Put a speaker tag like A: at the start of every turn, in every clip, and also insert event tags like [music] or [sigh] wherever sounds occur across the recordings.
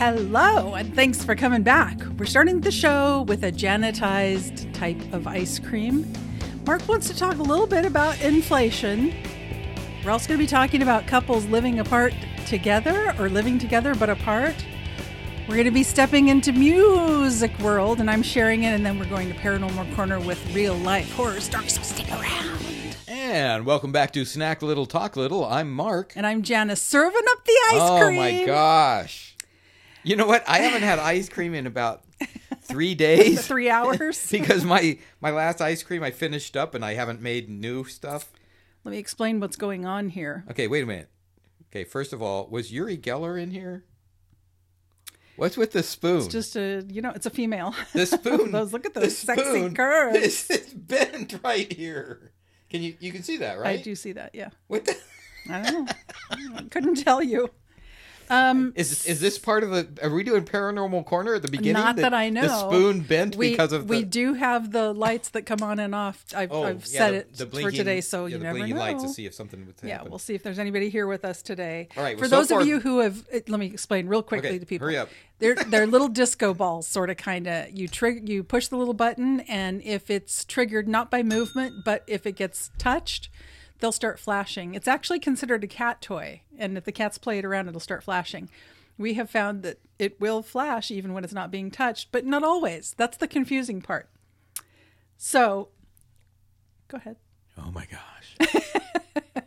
A: Hello, and thanks for coming back. We're starting the show with a Janatized type of ice cream. Mark wants to talk a little bit about inflation. We're also going to be talking about couples living apart together or living together but apart. We're going to be stepping into music world, and I'm sharing it, and then we're going to paranormal corner with real life horror stories. So stick around.
B: And welcome back to Snack Little Talk Little. I'm Mark.
A: And I'm Janice, serving up the ice
B: oh
A: cream.
B: Oh my gosh. You know what? I haven't had ice cream in about three days.
A: Three hours. [laughs]
B: because my my last ice cream I finished up and I haven't made new stuff.
A: Let me explain what's going on here.
B: Okay, wait a minute. Okay, first of all, was Uri Geller in here? What's with the spoon?
A: It's just a, you know, it's a female.
B: the [laughs] spoon.
A: those look at
B: the
A: those sexy [laughs] curves.
B: is- It's bent right here. Can you you can see that, right?
A: I do see that. Yeah.
B: What the
A: I don't know. I couldn't tell you. Um,
B: Is is this part of the? Are we doing paranormal corner at the beginning?
A: not that I know.
B: The spoon bent
A: we
B: because of the.
A: we do have the lights that come on and off. I've,
B: oh,
A: I've
B: yeah,
A: set
B: the-
A: it
B: the
A: for today, so
B: yeah,
A: you
B: the
A: never
B: blinking
A: know.
B: lights to see if something would
A: yeah, we'll see if there's anybody here with us today.
B: All right,
A: For
B: so
A: those
B: far-
A: of you who have, let me explain real quickly
B: Okay,
A: to people.
B: hurry up.
A: They're they're little disco balls, sort of, kind of. You trigger, you push the little button, and if it's triggered not by movement, but if it gets touched, they'll start flashing. It's actually considered a cat toy, and if the cats play it around, it'll start flashing. We have found that it will flash even when it's not being touched, but not always. That's the confusing part. So, go ahead.
B: Oh my gosh. [laughs]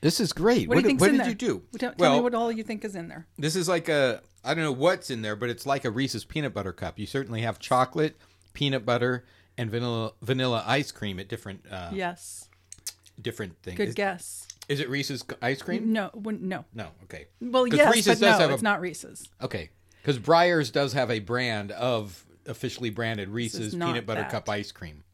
B: this is great.
A: What, do you
B: did- what did
A: there?
B: you do?
A: Tell, tell
B: well,
A: me what all you think is in there.
B: this is like a. I don't know what's in there, but it's like a Reese's peanut butter cup. You certainly have chocolate, peanut butter, and vanilla vanilla ice cream at different uh,
A: Yes,
B: different things.
A: good
B: is,
A: guess.
B: is it Reese's ice cream?
A: No, no.
B: No. Okay.
A: Well, yes,
B: Reese's
A: but no,
B: have a-
A: it's not Reese's.
B: Okay. Because Breyers does have a brand of officially branded Reese's peanut butter
A: that.
B: cup ice cream.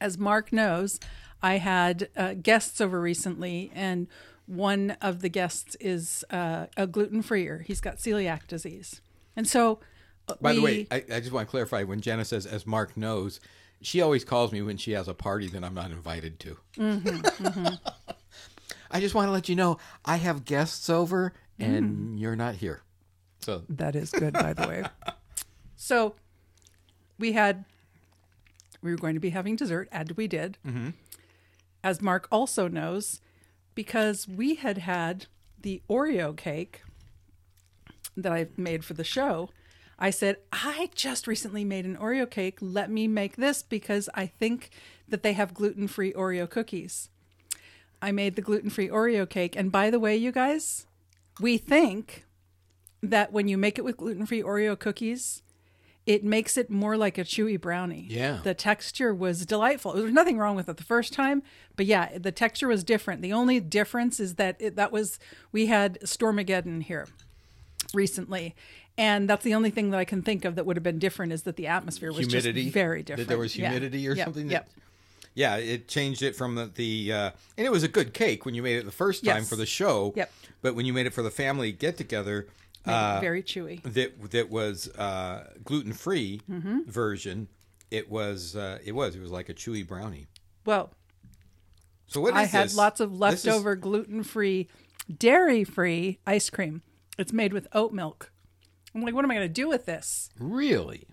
A: As Mark knows, I had uh, guests over recently, and one of the guests is uh, a gluten freer. He's got celiac disease, and so. uh,
B: By the way, I, I just want to clarify when Jenna says, as Mark knows, she always calls me when she has a party that I'm not invited to.
A: Mm-hmm, [laughs]
B: I just want to let you know I have guests over and
A: Mm.
B: you're not here. So,
A: That is good, by the way. [laughs] So we had, we were going to be having dessert, and we did. As Mark also knows, because we had had the Oreo cake that I made for the show. I said, I just recently made an Oreo cake. Let me make this because I think that they have gluten free Oreo cookies. I made the gluten free Oreo cake. And by the way, you guys, we think that when you make it with gluten free Oreo cookies, it makes it more like a chewy brownie.
B: Yeah.
A: The texture was delightful. There was nothing wrong with it the first time, but yeah, the texture was different. The only difference is that it, that was, we had Stormageddon here recently. And that's the only thing that I can think of that would have been different is that the atmosphere was
B: humidity.
A: just very different.
B: That there was
A: Yeah.
B: humidity or
A: Yep.
B: something?
A: Yep.
B: That, yeah, it changed it from the, the uh, and it was a good cake when you made it the first time
A: Yes.
B: for the show.
A: Yep.
B: But when you made it for the family get together, uh,
A: very chewy.
B: that that was uh, gluten free
A: Mm-hmm.
B: version. It was uh, it was it was like a chewy brownie.
A: Well,
B: So what is
A: I had
B: this?
A: lots of
B: This is-
A: leftover gluten free, dairy free ice cream. It's made with oat milk. I'm like, what am I going to do with this?
B: really.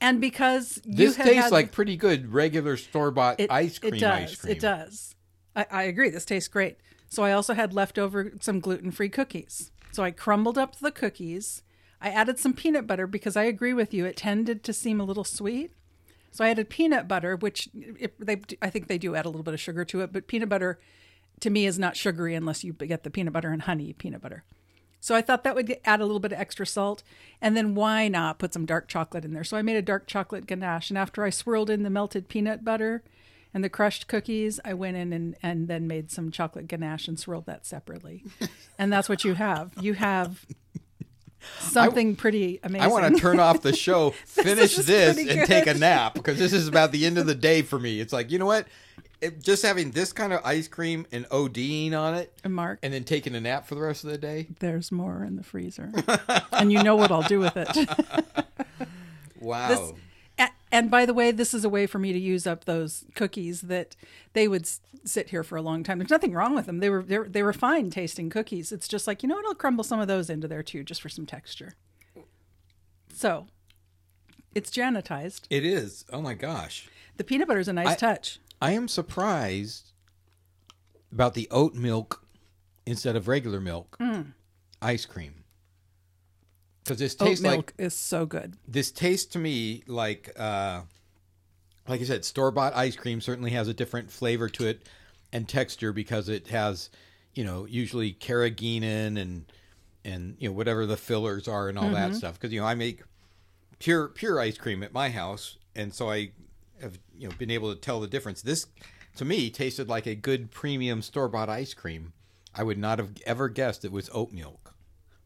A: And because you
B: This tastes
A: had-
B: like pretty good regular store bought ice cream.
A: It does.
B: Ice cream.
A: It does. I, I agree. This tastes great. So I also had leftover some gluten free cookies. So I crumbled up the cookies. I added some peanut butter because I agree with you. It tended to seem a little sweet. So I added peanut butter, which if they I think they do add a little bit of sugar to it, but peanut butter to me is not sugary unless you get the peanut butter and honey peanut butter. So I thought that would add a little bit of extra salt. And then why not put some dark chocolate in there? So I made a dark chocolate ganache. And after I swirled in the melted peanut butter and the crushed cookies, I went in and, and then made some chocolate ganache and swirled that separately. [laughs] and that's what you have. You have something pretty amazing.
B: I want to turn off the [laughs] show, finish
A: is
B: this, and
A: good.
B: take a nap because this is about the end of the day for me. It's like you know what, It- just having this kind of ice cream and ODing on it,
A: And Mark,
B: and then taking a nap for the rest of the day.
A: there's more in the freezer. [laughs] and you know what I'll do with it. [laughs]
B: Wow.
A: This- And by the way, this is a way for me to use up those cookies that they would sit here for a long time. There's nothing wrong with them. They were they were, they were fine tasting cookies. It's just like you know what? I'll crumble some of those into there too, just for some texture. So, it's Janatized.
B: It is. Oh my gosh.
A: The peanut butter is a nice
B: I-
A: touch.
B: I am surprised about the oat milk instead of regular milk ice cream. Because this
A: Hmm. Oat
B: tastes like
A: milk is so good.
B: this tastes to me like uh like I said, store bought ice cream certainly has a different flavor to it and texture because it has, you know, usually carrageenan and and you know whatever the fillers are and all that stuff. Because you know I make pure pure ice cream at my house, and so I have you know been able to tell the difference. This to me tasted like a good premium store bought ice cream. I would not have ever guessed it was oat milk.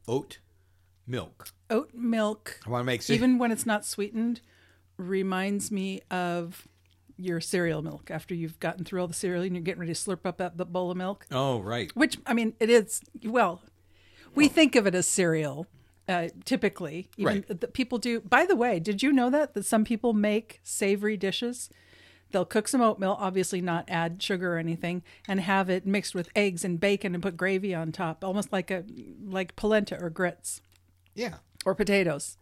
B: Oat milk.
A: Oat milk,
B: I want to make
A: even when it's not sweetened, reminds me of your cereal milk after you've gotten through all the cereal and you're getting ready to slurp up that, that bowl of milk.
B: Oh right.
A: Which I mean, it is well. We think of it as cereal, uh, typically. Even
B: Right.
A: people do. By the way, did you know that that some people make savory dishes? They'll cook some oatmeal, obviously not add sugar or anything, and have it mixed with eggs and bacon and put gravy on top, almost like a like polenta or grits
B: Yeah.
A: or potatoes.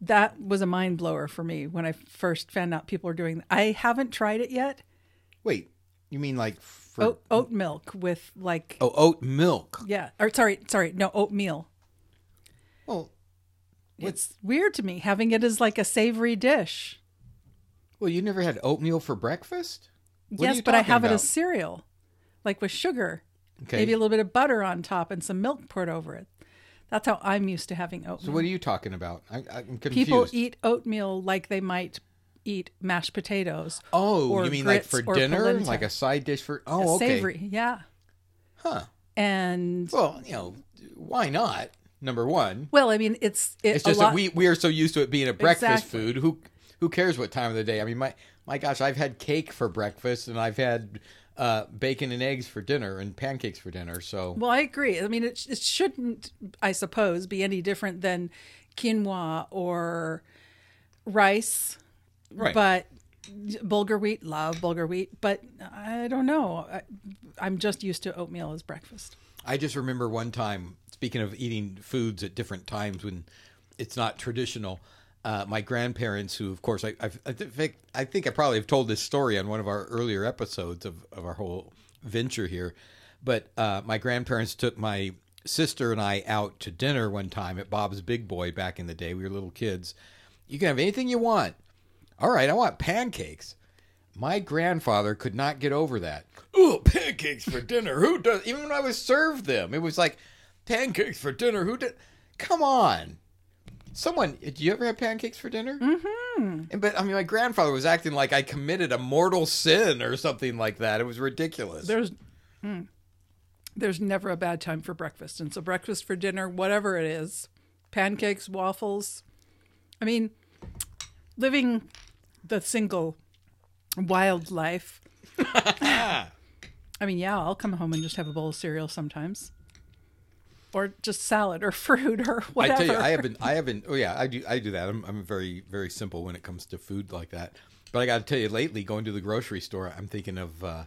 A: That was a mind blower for me when I first found out people were doing. I haven't tried it yet.
B: Wait, you mean like for
A: Oat, oat milk with like
B: oh oat milk?
A: yeah, or sorry, sorry, no oatmeal.
B: Well,
A: It's weird to me having it as like a savory dish.
B: well, you never had oatmeal for breakfast? What
A: yes, but I have it as cereal, like with sugar,
B: Okay.
A: maybe a little bit of butter on top and some milk poured over it. That's how I'm used to having oatmeal.
B: So what are you talking about? I, I'm confused.
A: People eat oatmeal like they might eat mashed potatoes.
B: oh, you mean like for dinner,
A: polenta.
B: like a side dish for? Oh, okay.
A: savory, yeah.
B: Huh.
A: And
B: Well, you know, why not? Number one,
A: well, I mean, it's it,
B: it's just
A: lot.
B: that we we are so used to it being a breakfast
A: Exactly.
B: food. Who who cares what time of the day? I mean, my my gosh, I've had cake for breakfast and I've had uh, bacon and eggs for dinner and pancakes for dinner. So
A: Well, I agree. I mean, it, it shouldn't, I suppose, be any different than quinoa or rice.
B: right.
A: But bulgur wheat, love bulgur wheat. But I don't know. I, I'm just used to oatmeal as breakfast.
B: I just remember one time, speaking of eating foods at different times when it's not traditional, uh, my grandparents, who, of course, I, I've, I, think, I probably have told this story on one of our earlier episodes of, of our whole venture here, but uh, my grandparents took my sister and I out to dinner one time at Bob's Big Boy back in the day. We were little kids. You can have anything you want. All right, I want pancakes. My grandfather could not get over that. Oh, pancakes for dinner. Who does? Even when I was served them, it was like pancakes for dinner. Who did? Come on, someone. Did you ever have pancakes for dinner? Mm-hmm. But I mean, my grandfather was acting like I committed a mortal sin or something like that. It was ridiculous.
A: There's. mm, there's never a bad time for breakfast. And so, breakfast for dinner, whatever it is pancakes, waffles. I mean, living the single wild life. [laughs] I mean, yeah, I'll come home and just have a bowl of cereal sometimes, or just salad or [laughs] fruit or whatever.
B: I tell you, I haven't, I haven't. Oh yeah, I do, I do that. I'm, I'm very, very simple when it comes to food like that. But I got to tell you, lately going to the grocery store, I'm thinking of. Uh,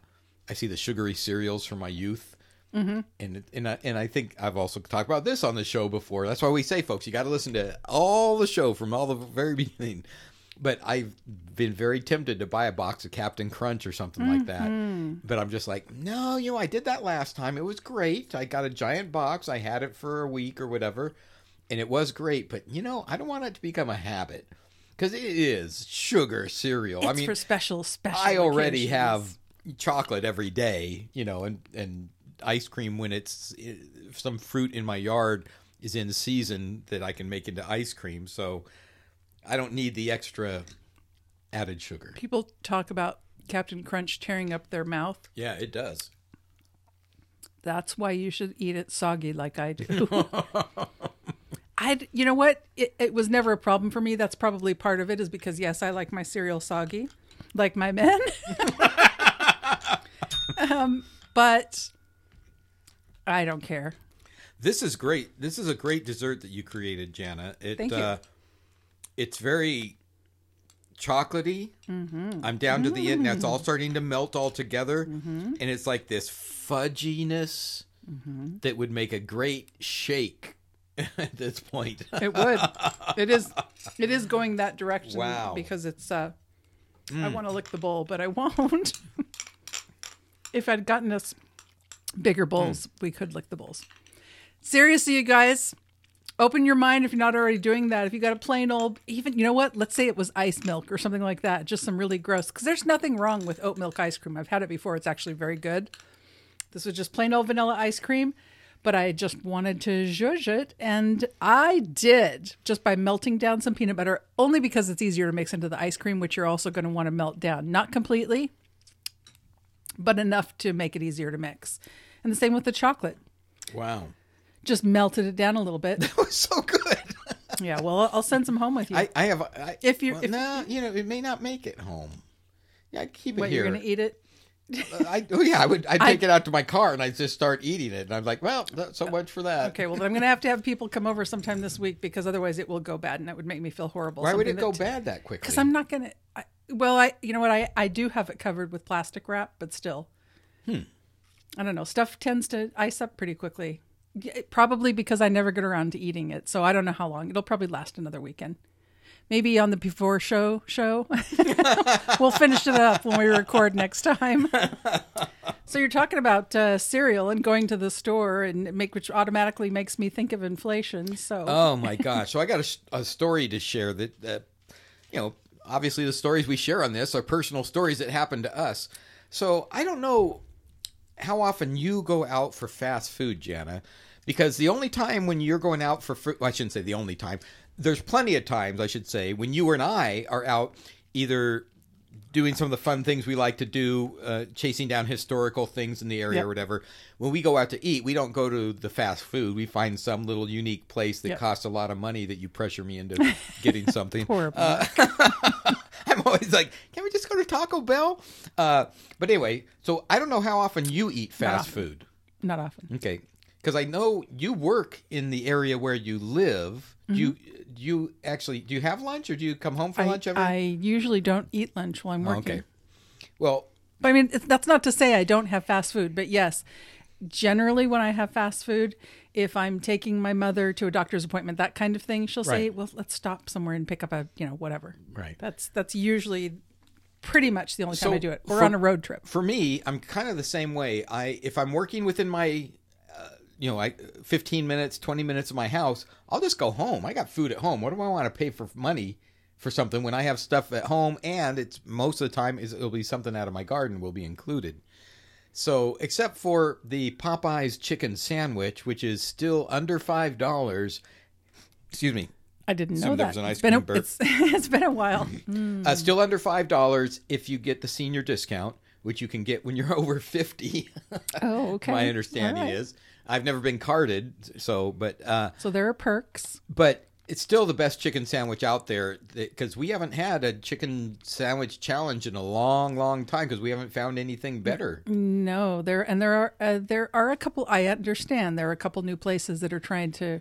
B: I see the sugary cereals from my youth, mm-hmm. and and I, and I think I've also talked about this on the show before. That's why we say, folks, you got to listen to all the show from all the very [laughs] beginning. But I've been very tempted to buy a box of Captain Crunch or something like that. Mm-hmm. But I'm just like, no, you know, I did that last time. It was great. I got a giant box. I had it for a week or whatever, and it was great. But you know, I don't want it to become a habit because it is sugar cereal.
A: it's
B: I mean,
A: for special, special.
B: I already
A: occasions.
B: have chocolate every day, you know, and and ice cream when it's if some fruit in my yard is in season that I can make into ice cream. So I don't need the extra added sugar.
A: people talk about Captain Crunch tearing up their mouth.
B: Yeah, it does.
A: That's why you should eat it soggy like I do. [laughs] [laughs] I, you know what? It, it was never a problem for me. That's probably part of it, is because yes, I like my cereal soggy, like my men. [laughs] um, but I don't care.
B: This is great. This is a great dessert that you created, Jana. It
A: Thank you.
B: uh it's very chocolatey. Mm-hmm. I'm down to the end. Now it's all mm. starting to melt all together, mm-hmm. and it's like this fudginess mm-hmm. that would make a great shake [laughs] at this point.
A: It would. it is. [laughs] It is going that direction.
B: Wow.
A: Because it's. uh I mm. want to lick the bowl, but I won't. if I'd gotten us bigger bowls, mm. we could lick the bowls. Seriously, you guys, open your mind if you're not already doing that. If you got a plain old, even you know what? Let's say it was ice milk or something like that. Just some really gross. Because there's nothing wrong with oat milk ice cream. I've had it before. It's actually very good. This was just plain old vanilla ice cream, but I just wanted to zhuzh it, and I did just by melting down some peanut butter, only because it's easier to mix into the ice cream, which you're also going to want to melt down. Not completely, but enough to make it easier to mix. And the same with the chocolate.
B: Wow,
A: Just melted it down a little bit. [laughs]
B: that was so good. [laughs]
A: Yeah, well, I'll- I'll send some home with you.
B: I, I have. I,
A: If you're-
B: well,
A: if-
B: no, you know, it may not make it home. Yeah, I'd keep it
A: what
B: here.
A: you're going to eat it?
B: I, oh yeah, I would. I'd [laughs]
A: I-
B: take it out to my car and I'd just start eating it. And I'm like, well, that's so much for that.
A: Okay, well, then I'm going to have to have people come over sometime this week because otherwise it will go bad, and that would make me feel horrible.
B: Why would it go bad that quickly?
A: Because I'm not gonna. I, well, I you know what I I do have it covered with plastic wrap, but still. Hmm. I don't know. Stuff tends to ice up pretty quickly. Probably because I never get around to eating it, so I don't know how long. It'll probably last another weekend. Maybe on the before show show, [laughs] we'll finish it up when we record next time. [laughs] so you're talking about uh, cereal and going to the store and make which automatically makes me think of inflation. So
B: Oh my gosh! So I got a, a story to share that, uh, you know, obviously the stories we share on this are personal stories that happened to us. So I don't know how often you go out for fast food, Jana, because the only time when you're going out for food, well, I shouldn't say the only time. There's plenty of times, I should say, when you and I are out either doing some of the fun things we like to do, uh, chasing down historical things in the area
A: Yep.
B: or whatever. When we go out to eat, we don't go to the fast food. We find some little unique place that
A: Yep.
B: costs a lot of money that you pressure me into getting [laughs] something.
A: Poor
B: Uh, [laughs] I'm always like, can we just go to Taco Bell? Uh, but anyway, so I don't know how often you eat fast
A: often.
B: food.
A: not often.
B: Okay, because I know you work in the area where you live. Do you you actually do you have lunch or do you come home for
A: Mm-hmm. I,
B: lunch every?
A: I usually don't eat lunch while I'm working.
B: okay. Well,
A: But I mean, that's not to say I don't have fast food, but yes, generally when I have fast food, if I'm taking my mother to a doctor's appointment, that kind of thing, she'll say, "Well, let's stop somewhere and pick up a, you know, whatever."
B: Right.
A: That's that's usually pretty much the only time
B: So
A: I do it. Or
B: for-
A: on a road trip.
B: for me, I'm kind of the same way. I if I'm working within my you know, I 15 minutes, 20 minutes of my house, I'll just go home. I got food at home. What do I want to pay for money for something when I have stuff at home and it's most of the time is it'll be something out of my garden will be included. So, except for the Popeyes chicken sandwich, which is still under five dollars. Excuse me,
A: I didn't know
B: there
A: that.
B: was an ice
A: it's been a,
B: cream burp.
A: it's, [laughs] it's been a while. [laughs]
B: uh, still under five dollars if you get the senior discount, which you can get when you're [laughs] over fifty.
A: Oh, okay.
B: My understanding
A: right.
B: is I've never been carded, so but uh,
A: So there are perks.
B: but it's still the best chicken sandwich out there because we haven't had a chicken sandwich challenge in a long, long time because we haven't found anything better.
A: No, there and there are uh, there are a couple. I understand there are a couple new places that are trying to,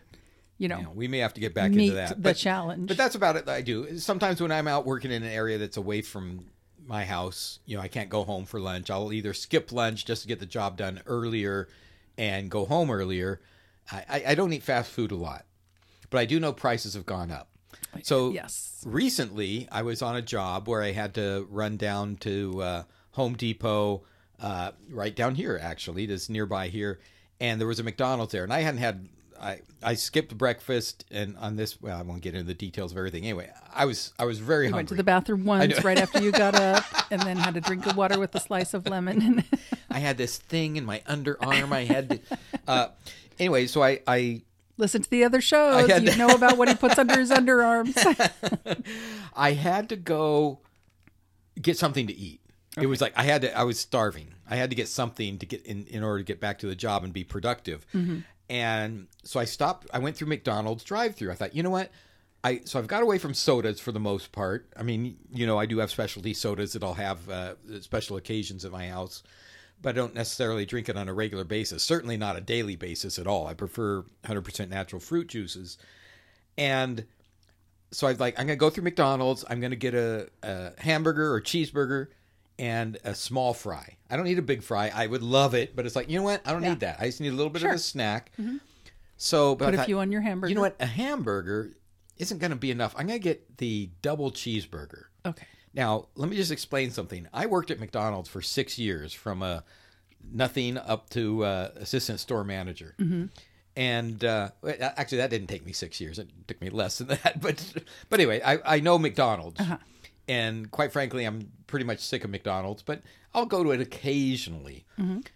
A: you know,
B: know, we may have to get back into that.
A: the challenge.
B: But that's about it that I do. Sometimes when I'm out working in an area that's away from my house, you know, I can't go home for lunch. I'll either skip lunch just to get the job done earlier and go home earlier. I, I, don't eat fast food a lot, but I do know prices have gone up. So
A: yes.
B: recently I was on a job where I had to run down to uh, Home Depot, uh, right down here actually, this nearby here, and there was a McDonald's there, and I hadn't had. I, I skipped breakfast and on this well I won't get into the details of everything anyway I was I was very
A: You
B: hungry
A: went to the bathroom once right after you got up, [laughs] and then had a drink of water with a slice of lemon. [laughs]
B: I had this thing in my underarm [laughs] I had to uh, anyway so I I
A: Listen to the other shows. You know about what he puts under his underarms. [laughs]
B: I had to go get something to eat. It was like I had to. I was starving. I had to get something to get in in order to get back to the job and be productive. And so I stopped. I went through McDonald's drive-through. I thought, you know what? I so I've got away from sodas for the most part. I mean, you know, I do have specialty sodas that I'll have uh, special occasions at my house, but I don't necessarily drink it on a regular basis. Certainly not a daily basis at all. I prefer 100% natural fruit juices. And so I was like, I'm gonna go through McDonald's. I'm gonna get a, a hamburger or cheeseburger and a small fry. I don't need a big fry. I would love it, but it's like you know what? I don't
A: Yeah.
B: need that. I just need a little bit
A: Sure.
B: of a snack. Mm-hmm. So, but
A: Put a few on your hamburger.
B: you know what? A hamburger isn't gonna be enough. I'm gonna get the double cheeseburger.
A: Okay.
B: Now, let me just explain something. I worked at McDonald's for six years, from a nothing up to uh, assistant store manager. And uh, actually, that didn't take me six years. It took me less than [laughs] that. But but anyway, I, I know McDonald's, and quite frankly, I'm pretty much sick of McDonald's. But I'll go to it occasionally.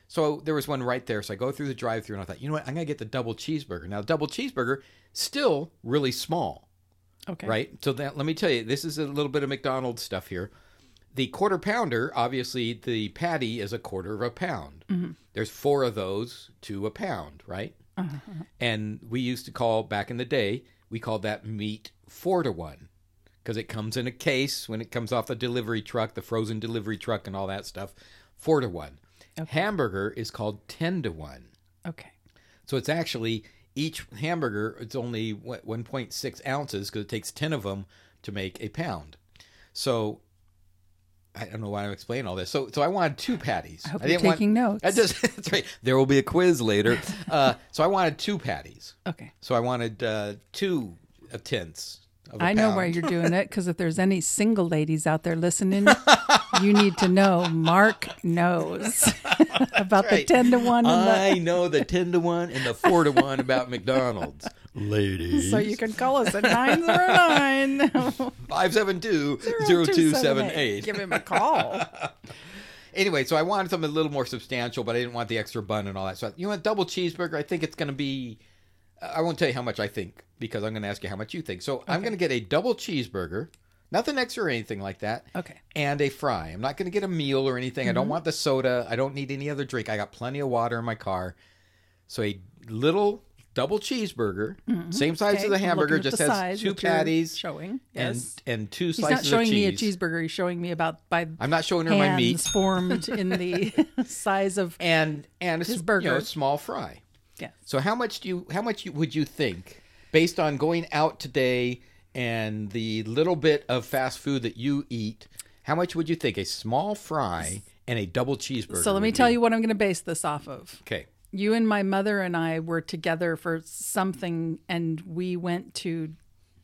B: So there was one right there. So I go through the drive-through, and I thought, you know what? I'm gonna get the double cheeseburger. Now, double cheeseburger still really small
A: Okay.
B: right? So that, let me tell you, this is a little bit of McDonald's stuff here. The quarter pounder, obviously, the patty is a quarter of a pound. Mm-hmm. There's four of those to a pound, right? Uh-huh. And we used to call back in the day, we called that meat four to one because it comes in a case when it comes off the delivery truck, the frozen delivery truck, and all that stuff. Four to one. Hamburger is called ten to one.
A: Okay.
B: So it's actually each hamburger. It's only 1.6 ounces because it takes 10 of them to make a pound. So I don't know why I'm explaining all this. So so I wanted two patties. I
A: hope you're taking notes.
B: I just [laughs] that's right. There will be a quiz later. [laughs] Uh, so I wanted two patties.
A: Okay.
B: So I wanted uh, two of tenths. Of a
A: I know why you're doing it because if there's any single ladies out there listening, [laughs] you need to know Mark knows [laughs] about the 10 to 1 and the,
B: I know the ten to one and the four to one about [laughs] McDonald's, ladies.
A: so you can call us at 909
B: five seven two zero two seven eight.
A: Give him a call.
B: Anyway, so I wanted something a little more substantial, but I didn't want the extra bun and all that. So you know what, double cheeseburger. I think it's going to be. I won't tell you how much I think because I'm going to ask you how much you think. So I'm going to get a double cheeseburger, nothing extra or anything like that.
A: Okay.
B: And a fry. I'm not going to get a meal or anything. I don't
A: Mm-hmm.
B: want the soda. I don't need any other drink. I got plenty of water in my car. So a little double cheeseburger, same size
A: Okay,
B: as the
A: looking
B: hamburger, just
A: the
B: has
A: size
B: two patties
A: showing.
B: and
A: Yes.
B: and two
A: He's
B: slices
A: not showing
B: of
A: me a cheeseburger. He's showing me about by
B: I'm not showing her my meat.
A: formed in the [laughs] size of
B: and and a
A: His burger.
B: you know, small fry.
A: Yeah.
B: So how much do you how much you, would you think based on going out today and the little bit of fast food that you eat? How much would you think a small fry and a double cheeseburger?
A: So let me tell
B: be?
A: you what I'm going to base this off of.
B: Okay.
A: You and my mother and I were together for something, and we went to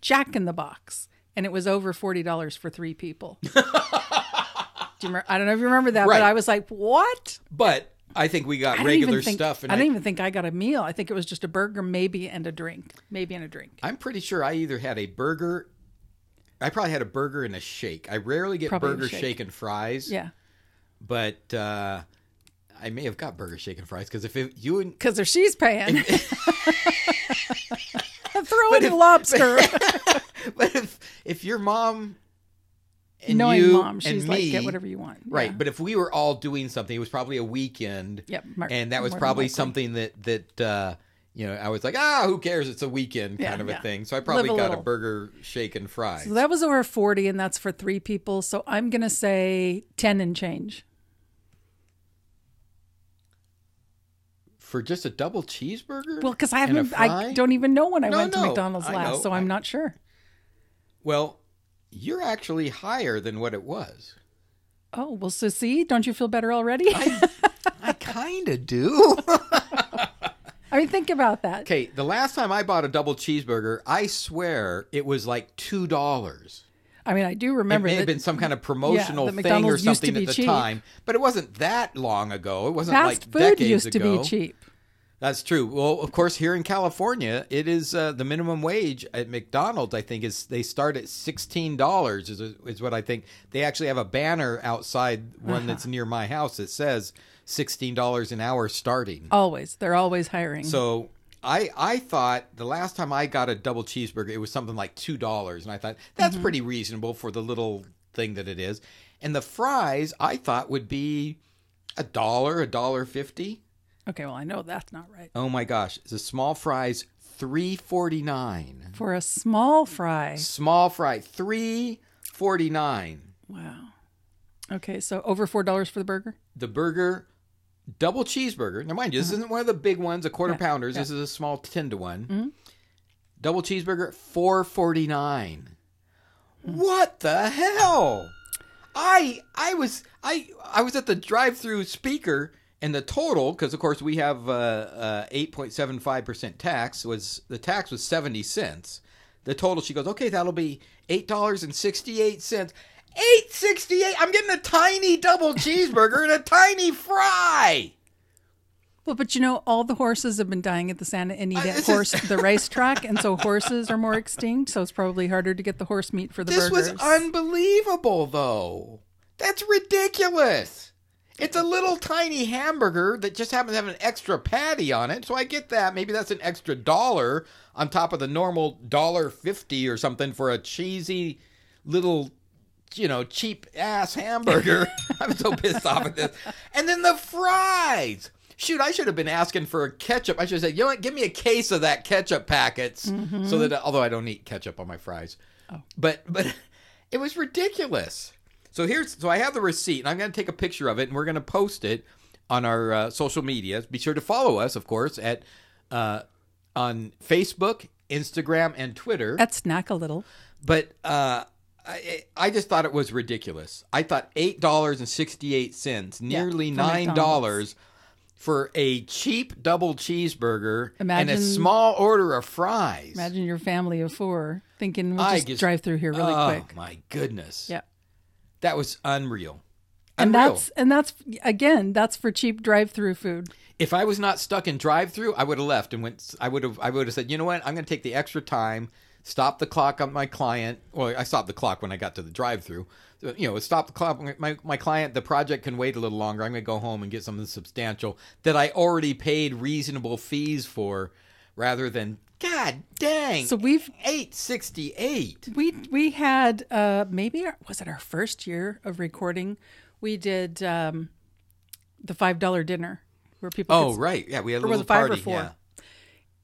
A: Jack in the Box, and it was over forty dollars for three people. [laughs] Do you remember? I don't know if you remember that,
B: Right.
A: but I was like, "What?"
B: But I think we got regular
A: think,
B: stuff, and
A: I
B: I,
A: didn't even think I got a meal. I think it was just a burger, maybe, and a drink, maybe and a drink.
B: I'm pretty sure I either had a burger. I probably had a burger and a shake. I rarely get
A: Probably a
B: burger,
A: shake.
B: shake. and fries.
A: Yeah,
B: But uh, I may have got burger, shake, and fries because if it, you and
A: because if she's [laughs] paying, [laughs] throw in lobster. [laughs]
B: but if if your mom and
A: Knowing
B: you
A: mom,
B: and
A: she's like,
B: me,
A: "Get whatever you want."
B: right?
A: Yeah.
B: But if we were all doing something, it was probably a weekend,
A: Yep, mar-
B: and that was probably something that that uh, you know I was like, ah, who cares? It's a weekend kind
A: Yeah,
B: of a
A: yeah.
B: thing. So I probably
A: Live a
B: got a
A: little.
B: burger, shake, and fries.
A: So that was over 40, and that's for three people. So I'm going to say 10 and change.
B: for just a double cheeseburger.
A: Well, because I haven't, I don't even know when I
B: No,
A: went to McDonald's last, so I'm
B: I-
A: not sure.
B: Well, you're actually higher than what it was.
A: Oh, well, so see, don't you feel better already? I,
B: I kind of do. [laughs]
A: I mean, think about that.
B: okay, the last time I bought a double cheeseburger, I swear it was like two dollars.
A: I mean, I do
B: It
A: remember
B: may have been some kind of promotional
A: that
B: thing or
A: McDonald's
B: something at the
A: cheap.
B: time, but it wasn't that long ago. It wasn't
A: fast
B: like
A: food
B: decades
A: used to
B: ago.
A: be cheap.
B: That's true. Well, of course, here in California, it is uh, the minimum wage at McDonald's. I think is they start at sixteen dollars. Is is what I think. They actually have a banner outside one
A: Uh-huh.
B: that's near my house that says sixteen dollars an hour starting.
A: Always. They're always hiring.
B: So I I thought the last time I got a double cheeseburger, it was something like two dollars, and I thought that's
A: Mm-hmm.
B: pretty reasonable for the little thing that it is. And the fries I thought would be a dollar, a dollar fifty.
A: Okay, well, I know that's not right.
B: Oh my gosh, the small fries three forty nine.
A: For a small fry.
B: Small fry three forty nine.
A: Wow. Okay, so over $4 for the burger?
B: The burger, double cheeseburger. Now, mind you, this isn't one of the big ones, a quarter
A: Uh-huh. Yeah,
B: pounders.
A: yeah.
B: This is a small ten to one.
A: Mhm.
B: Double cheeseburger four forty nine. What the hell? I I was I I was at the drive-through speaker and the total because of course we have uh, uh, 8.75 percent tax was the tax was 70 cents. The total she goes okay that'll be eight dollars and sixty eight cents. Eight sixty eight. I'm getting a tiny double cheeseburger and a tiny fry.
A: Well, but you know, all the horses have been dying at the Santa Anita
B: this
A: horse,
B: is-
A: the racetrack, and so horses are more extinct. So it's probably harder to get the horse meat for the
B: This
A: burgers.
B: was unbelievable, though. That's ridiculous. It's a little tiny hamburger that just happens to have an extra patty on it. So I get that. Maybe that's an extra dollar on top of the normal dollar fifty or something for a cheesy little, you know, cheap ass hamburger. [laughs] [laughs] I'm so pissed off at this. And then the fries. Shoot, I should have been asking for a ketchup. I should have said, you know what, give me a case of that ketchup packets, so mm-hmm. that although I don't eat ketchup on my fries, oh. but but [laughs] it was ridiculous. So here's so I have the receipt, and I'm going to take a picture of it, and we're going to post it on our uh, social media. Be sure to follow us, of course, at uh, on Facebook, Instagram, and Twitter.
A: at snack a little.
B: But uh, I, I just thought it was ridiculous. I thought eight dollars and sixty eight cents, nearly nine dollars for a cheap double cheeseburger and a small order of fries.
A: Imagine your family of four thinking we'll just
B: just-
A: drive through here really
B: oh
A: quick.
B: my goodness!
A: Yeah.
B: That was unreal.
A: And
B: Unreal.
A: that's and that's again, that's for cheap drive-through food.
B: if I was not stuck in drive-through, I would have left and went. I would have. I would have said, you know what? I'm going to take the extra time, stop the clock on my client. Well, I stopped the clock when I got to the drive-through. So, you know, stop the clock. My my client, the project can wait a little longer. I'm going to go home and get something substantial that I already paid reasonable fees for, rather than God dang.
A: So we've
B: eight sixty eight.
A: we we had uh maybe our, was it our first year of recording? We did um the five dollar dinner where people
B: Oh
A: could-
B: right, yeah, we had a little
A: it five or four?
B: Yeah.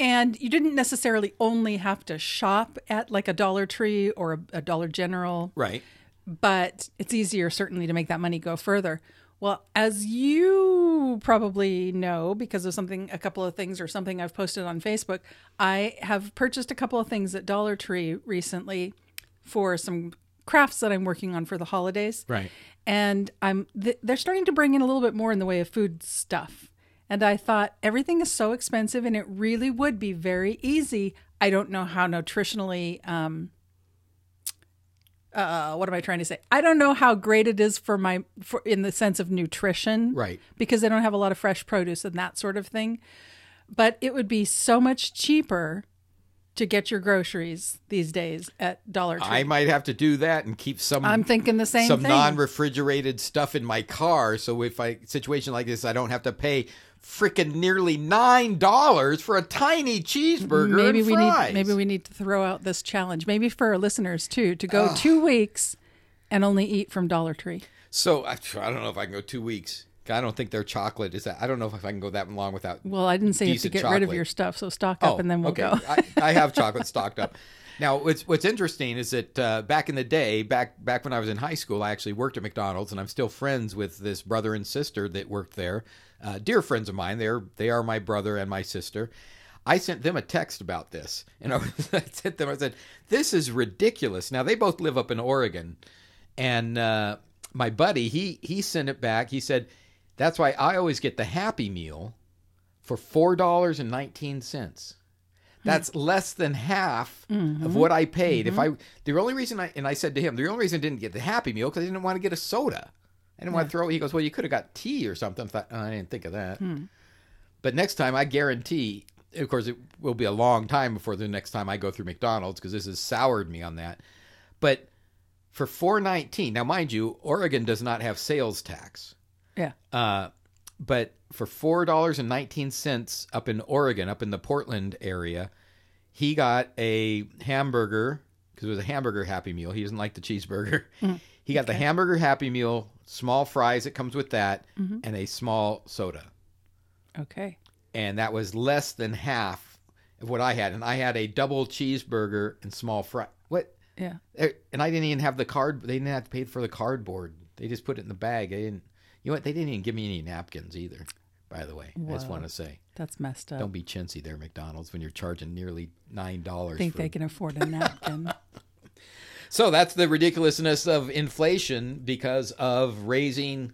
A: and you didn't necessarily only have to shop at like a Dollar Tree or a, a Dollar General
B: Right.
A: but it's easier certainly to make that money go further. Well, as you probably know, because of something, a couple of things or something I've posted on Facebook, I have purchased a couple of things at Dollar Tree recently for some crafts that I'm working on for the holidays.
B: Right.
A: And I'm th- they're starting to bring in a little bit more in the way of food stuff. And I thought everything is so expensive, and it really would be very easy. I don't know how nutritionally um, uh, what am I trying to say? I don't know how great it is for my for in the sense of nutrition,
B: Right.
A: Because they don't have a lot of fresh produce and that sort of thing. But it would be so much cheaper to get your groceries these days at Dollar Tree.
B: I might have to do that and keep some.
A: I'm thinking the same
B: some
A: thing.
B: non-refrigerated stuff in my car, so if I situation like this, I don't have to pay freaking nearly nine dollars for a tiny cheeseburger
A: maybe we need maybe we need to throw out this challenge. Maybe for our listeners too to go two weeks and only eat from Dollar Tree.
B: So I, I don't know if I can go two weeks. I don't think their chocolate is that. I don't know if I can go that long without.
A: Well, I didn't say you have to get rid of your stuff, so stock up and then we'll
B: okay.
A: go.
B: I, I have [laughs] chocolate stocked up. Now, what's what's interesting is that uh, back in the day, back back when I was in high school, I actually worked at McDonald's, and I'm still friends with this brother and sister that worked there. Uh, dear friends of mine. They're they are my brother and my sister. I sent them a text about this, and I, I [laughs] sent them. I said, "This is ridiculous." Now they both live up in Oregon, and uh, my buddy he he sent it back. He said, "That's why I always get the Happy Meal for four dollars and nineteen cents." That's less than half of what I paid. If I the only reason I and I said to him the only reason I didn't get the Happy Meal because I didn't want to get a soda. I didn't want to throw. it. He goes, well, you could have got tea or something. I thought oh, I didn't think of that. But next time, I guarantee. Of course, it will be a long time before the next time I go through McDonald's because this has soured me on that. But for four nineteen, now mind you, Oregon does not have sales tax.
A: yeah.
B: Uh, but for four dollars and nineteen cents up in Oregon, up in the Portland area, he got a hamburger because it was a hamburger Happy Meal. He doesn't like the cheeseburger. [laughs] He got the hamburger Happy Meal, small fries that comes with that, and a small soda,
A: Okay.
B: and that was less than half of what I had. And I had a double cheeseburger and small fry. What?
A: Yeah.
B: Eh, And I didn't even have the card. They didn't have to pay for the cardboard. They just put it in the bag. They didn't. You know what? They didn't even give me any napkins either. By the way, I just want to say,
A: That's messed up.
B: don't be chintzy there, McDonald's, when you're charging nearly nine dollars.
A: think they can afford a napkin. [laughs] [laughs]
B: So that's the ridiculousness of inflation because of raising.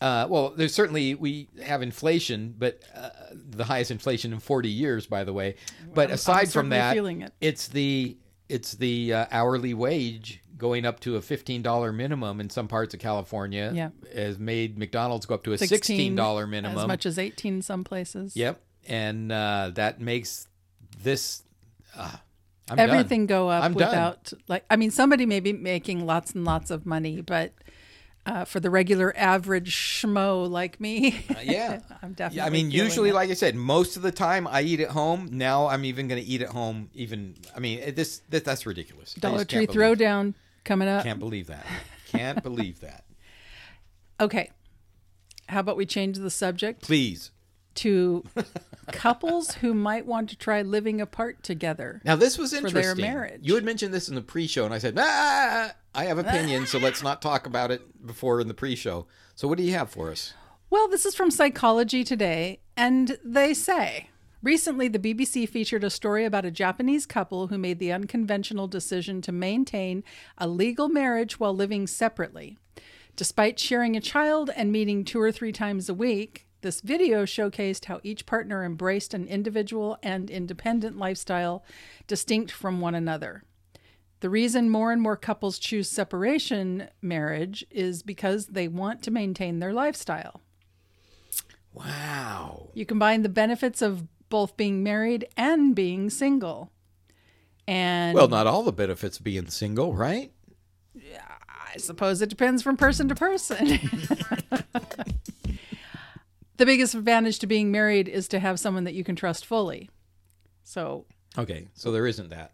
B: Uh, well, there's certainly we have inflation, but uh, the highest inflation in 40 years, by the way. But aside from that,
A: it.
B: it's the it's the uh, hourly wage going up to a $15 minimum in some parts of California.
A: Yeah.
B: has made McDonald's go up to a
A: 16
B: $16 minimum.
A: As much as 18 some places.
B: Yep, and uh, that makes this. Uh, I'm done.
A: Everything go up
B: I'm done.
A: without like I mean somebody may be making lots and lots of money, but uh, for the regular average schmo like me, [laughs]
B: yeah.
A: I'm definitely.
B: Yeah, I mean, usually,
A: it.
B: like I said, most of the time I eat at home. Now I'm even going to eat at home. Even, I mean, it- this, this that's ridiculous.
A: Dollar Tree Throwdown coming up.
B: Can't believe that. Can't believe that. [laughs]
A: Okay, how about we change the subject
B: Please.
A: To couples who might want to try living apart together?
B: Now this was interesting
A: their
B: interesting.
A: marriage.
B: You had mentioned this in the pre-show, and I said, ah, I have opinions, so let's not talk about it before in the pre-show. So what do you have for us?
A: Well, this is from Psychology Today, and they say recently the BBC featured a story about a Japanese couple who made the unconventional decision to maintain a legal marriage while living separately. Despite sharing a child and meeting two or three times a week, this video showcased how each partner embraced an individual and independent lifestyle distinct from one another. The reason more and more couples choose separation marriage is because they want to maintain their lifestyle.
B: Wow.
A: You combine the benefits of both being married and being single. And
B: Well, not all the benefits of being single, right?
A: I suppose it depends from person to person. [laughs] [laughs] the biggest advantage to being married is to have someone that you can trust fully. So,
B: Okay, so there isn't that.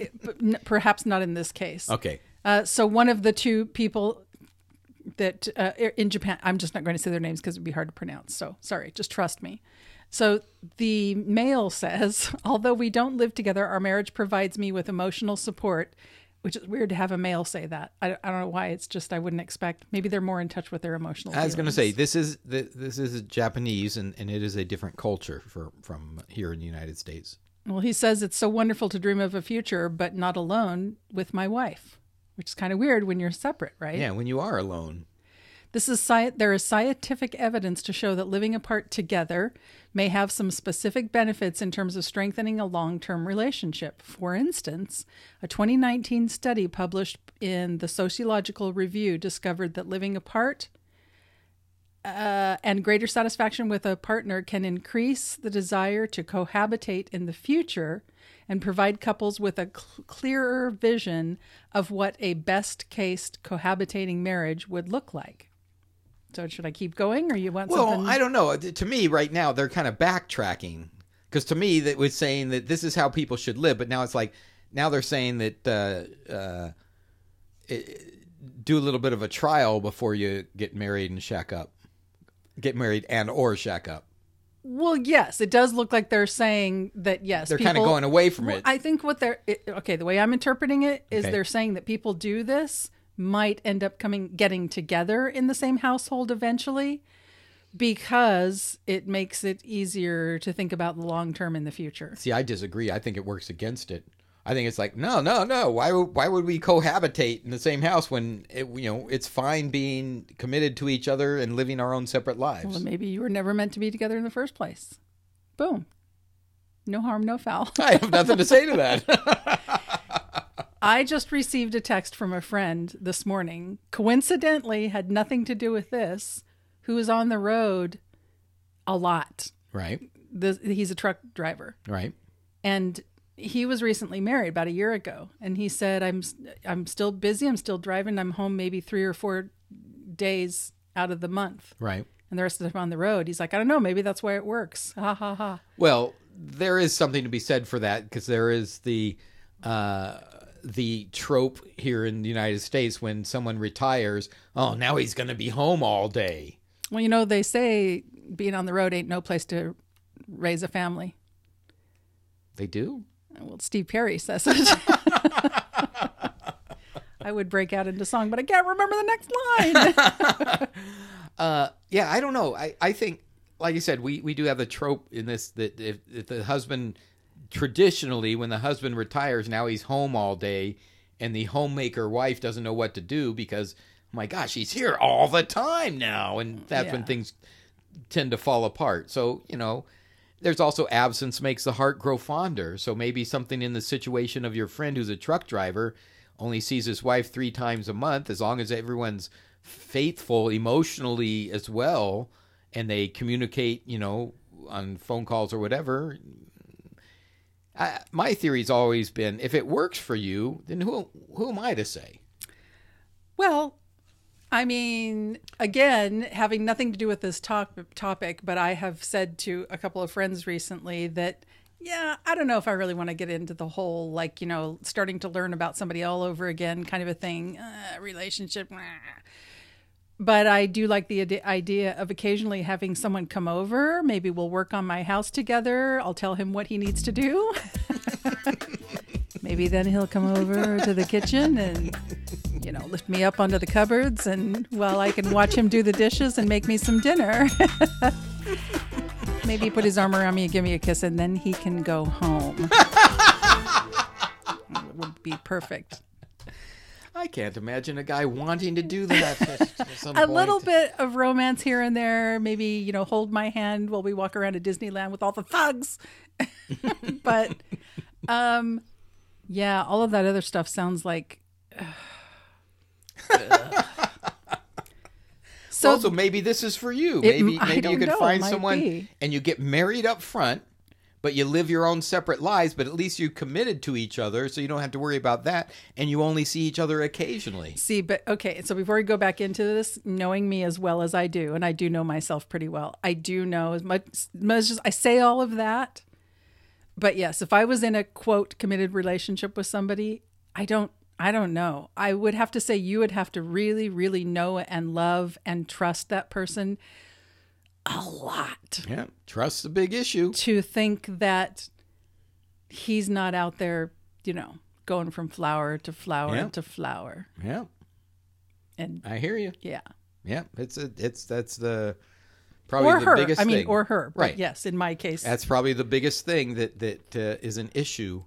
A: n- perhaps not in this case.
B: Okay.
A: Uh, so one of the two people that uh, in Japan, I'm just not going to say their names because it'd be hard to pronounce. So sorry, just trust me. So the male [laughs] says, although we don't live together, our marriage provides me with emotional support, which is weird to have a male say that. I, I don't know why. It's just I wouldn't expect. Maybe they're more in touch with their emotional.
B: I was going to say this is th- this is Japanese and, and it is a different culture for from here in the United States.
A: Well, he says it's so wonderful to dream of a future, but not alone with my wife, which is kind of weird when you're separate, right?
B: Yeah, when you are alone.
A: This is sci- there is scientific evidence to show that living apart together may have some specific benefits in terms of strengthening a long-term relationship. For instance, a 2019 study published in the Sociological Review discovered that living apart uh, and greater satisfaction with a partner can increase the desire to cohabitate in the future and provide couples with a cl- clearer vision of what a best case cohabitating marriage would look like. So, should I keep going, or you want
B: Well,
A: something?
B: I don't know. To me, right now, they're kind of backtracking because to me, that was saying that this is how people should live, but now it's like now they're saying that uh, uh, it, do a little bit of a trial before you get married and shack up, get married and or shack up.
A: Well, yes, it does look like they're saying that. Yes,
B: They're kind of going away from
A: Well,
B: it.
A: I think what they're it, okay. The way I'm interpreting it is
B: Okay.
A: they're saying that people do this might end up coming getting together in the same household eventually because it makes it easier to think about the long term in the future.
B: See, I disagree. I think it works against it. I think it's like no, no, no. Why would why would we cohabitate in the same house when it, you know it's fine being committed to each other and living our own separate lives?
A: Well, maybe you were never meant to be together in the first place. Boom. No harm, no foul.
B: I have nothing to say to that. [laughs]
A: I just received a text from a friend this morning, coincidentally, had nothing to do with this, who is on the road a lot.
B: right,
A: The, he's a truck driver.
B: right.
A: And he was recently married about a year ago. And he said, I'm, I'm still busy. I'm still driving. I'm home maybe three or four days out of the month.
B: Right.
A: And the rest of the time on the road. He's like, I don't know. Maybe that's why it works. Ha ha ha.
B: Well, there is something to be said for that because there is the uh, the trope here in the United States when someone retires. Oh, now he's going to be home all day.
A: Well, you know, they say being on the road ain't no place to raise a family.
B: They do.
A: Well, Steve Perry says it. [laughs] I would break out into song, but I can't remember the next line. [laughs]
B: Uh, yeah, I don't know. I, I think, like I said, we, we do have the trope in this that if, if the husband traditionally, when the husband retires, now he's home all day, and the homemaker wife doesn't know what to do because oh my gosh, he's here all the time now, and that's when things tend to fall apart. So you know. There's also absence makes the heart grow fonder. So maybe something in the situation of your friend who's a truck driver only sees his wife three times a month, as long as everyone's faithful emotionally as well, and they communicate, you know, on phone calls or whatever. I, my theory's always been if it works for you, then who who am I to say?
A: Well, I mean, again, having nothing to do with this top, topic, but I have said to a couple of friends recently that, yeah, I don't know if I really want to get into the whole, like, you know, starting to learn about somebody all over again kind of a thing, uh, relationship. But I do like the idea of occasionally having someone come over. Maybe we'll work on my house together. I'll tell him what he needs to do. [laughs] Maybe then he'll come over to the kitchen and, you know, lift me up onto the cupboards and while I can watch him do the dishes and make me some dinner. [laughs] Maybe put his arm around me and give me a kiss and then he can go home. [laughs] it would be perfect.
B: I can't imagine a guy wanting to do that. [laughs] at- at some
A: A
B: point.
A: little bit of romance here and there. Maybe, you know, hold my hand while we walk around to Disneyland with all the thugs. [laughs] but, um, yeah, all of that other stuff sounds like. [sighs] so
B: also, maybe this is for you.
A: It-
B: Maybe maybe you could
A: know,
B: find someone
A: be.
B: and you get married up front, but you live your own separate lives. But at least you committed to each other, so you don't have to worry about that. And you only see each other occasionally.
A: See, but okay, so before we go back into this, knowing me as well as I do, and I do know myself pretty well, I do know as much, much as I say all of that. But yes, if I was in a quote committed relationship with somebody, I don't I don't know. I would have to say you would have to really, really know and love and trust that person a lot
B: Yeah, trust's a big issue.
A: to think that he's not out there, you know, going from flower to flower
B: Yeah.
A: to flower.
B: Yeah,
A: And
B: I hear you.
A: yeah.
B: Yeah, it's a it's that's the probably
A: or
B: the
A: her.
B: biggest
A: I mean,
B: thing.
A: or her.
B: Right.
A: Yes, in my case,
B: That's probably the biggest thing that that uh, is an issue.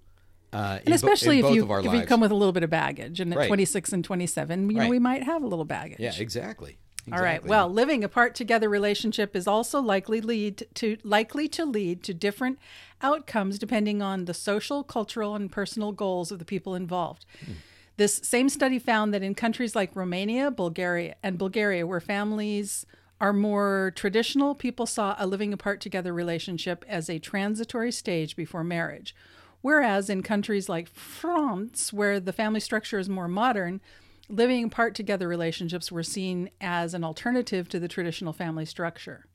B: Uh,
A: and especially
B: in, bo-
A: if you
B: both of our
A: if you come with a little bit of baggage, and at
B: Right.
A: 26 and 27, you know, we might have a little baggage.
B: yeah, exactly.
A: All right. Well, living apart together relationship is also likely lead to likely to lead to different outcomes depending on the social, cultural, and personal goals of the people involved. This same study found that in countries like Romania, Bulgaria, and Bulgaria, where families are more traditional, people saw a living apart together relationship as a transitory stage before marriage. Whereas in countries like France, where the family structure is more modern, living apart together relationships were seen as an alternative to the traditional family structure.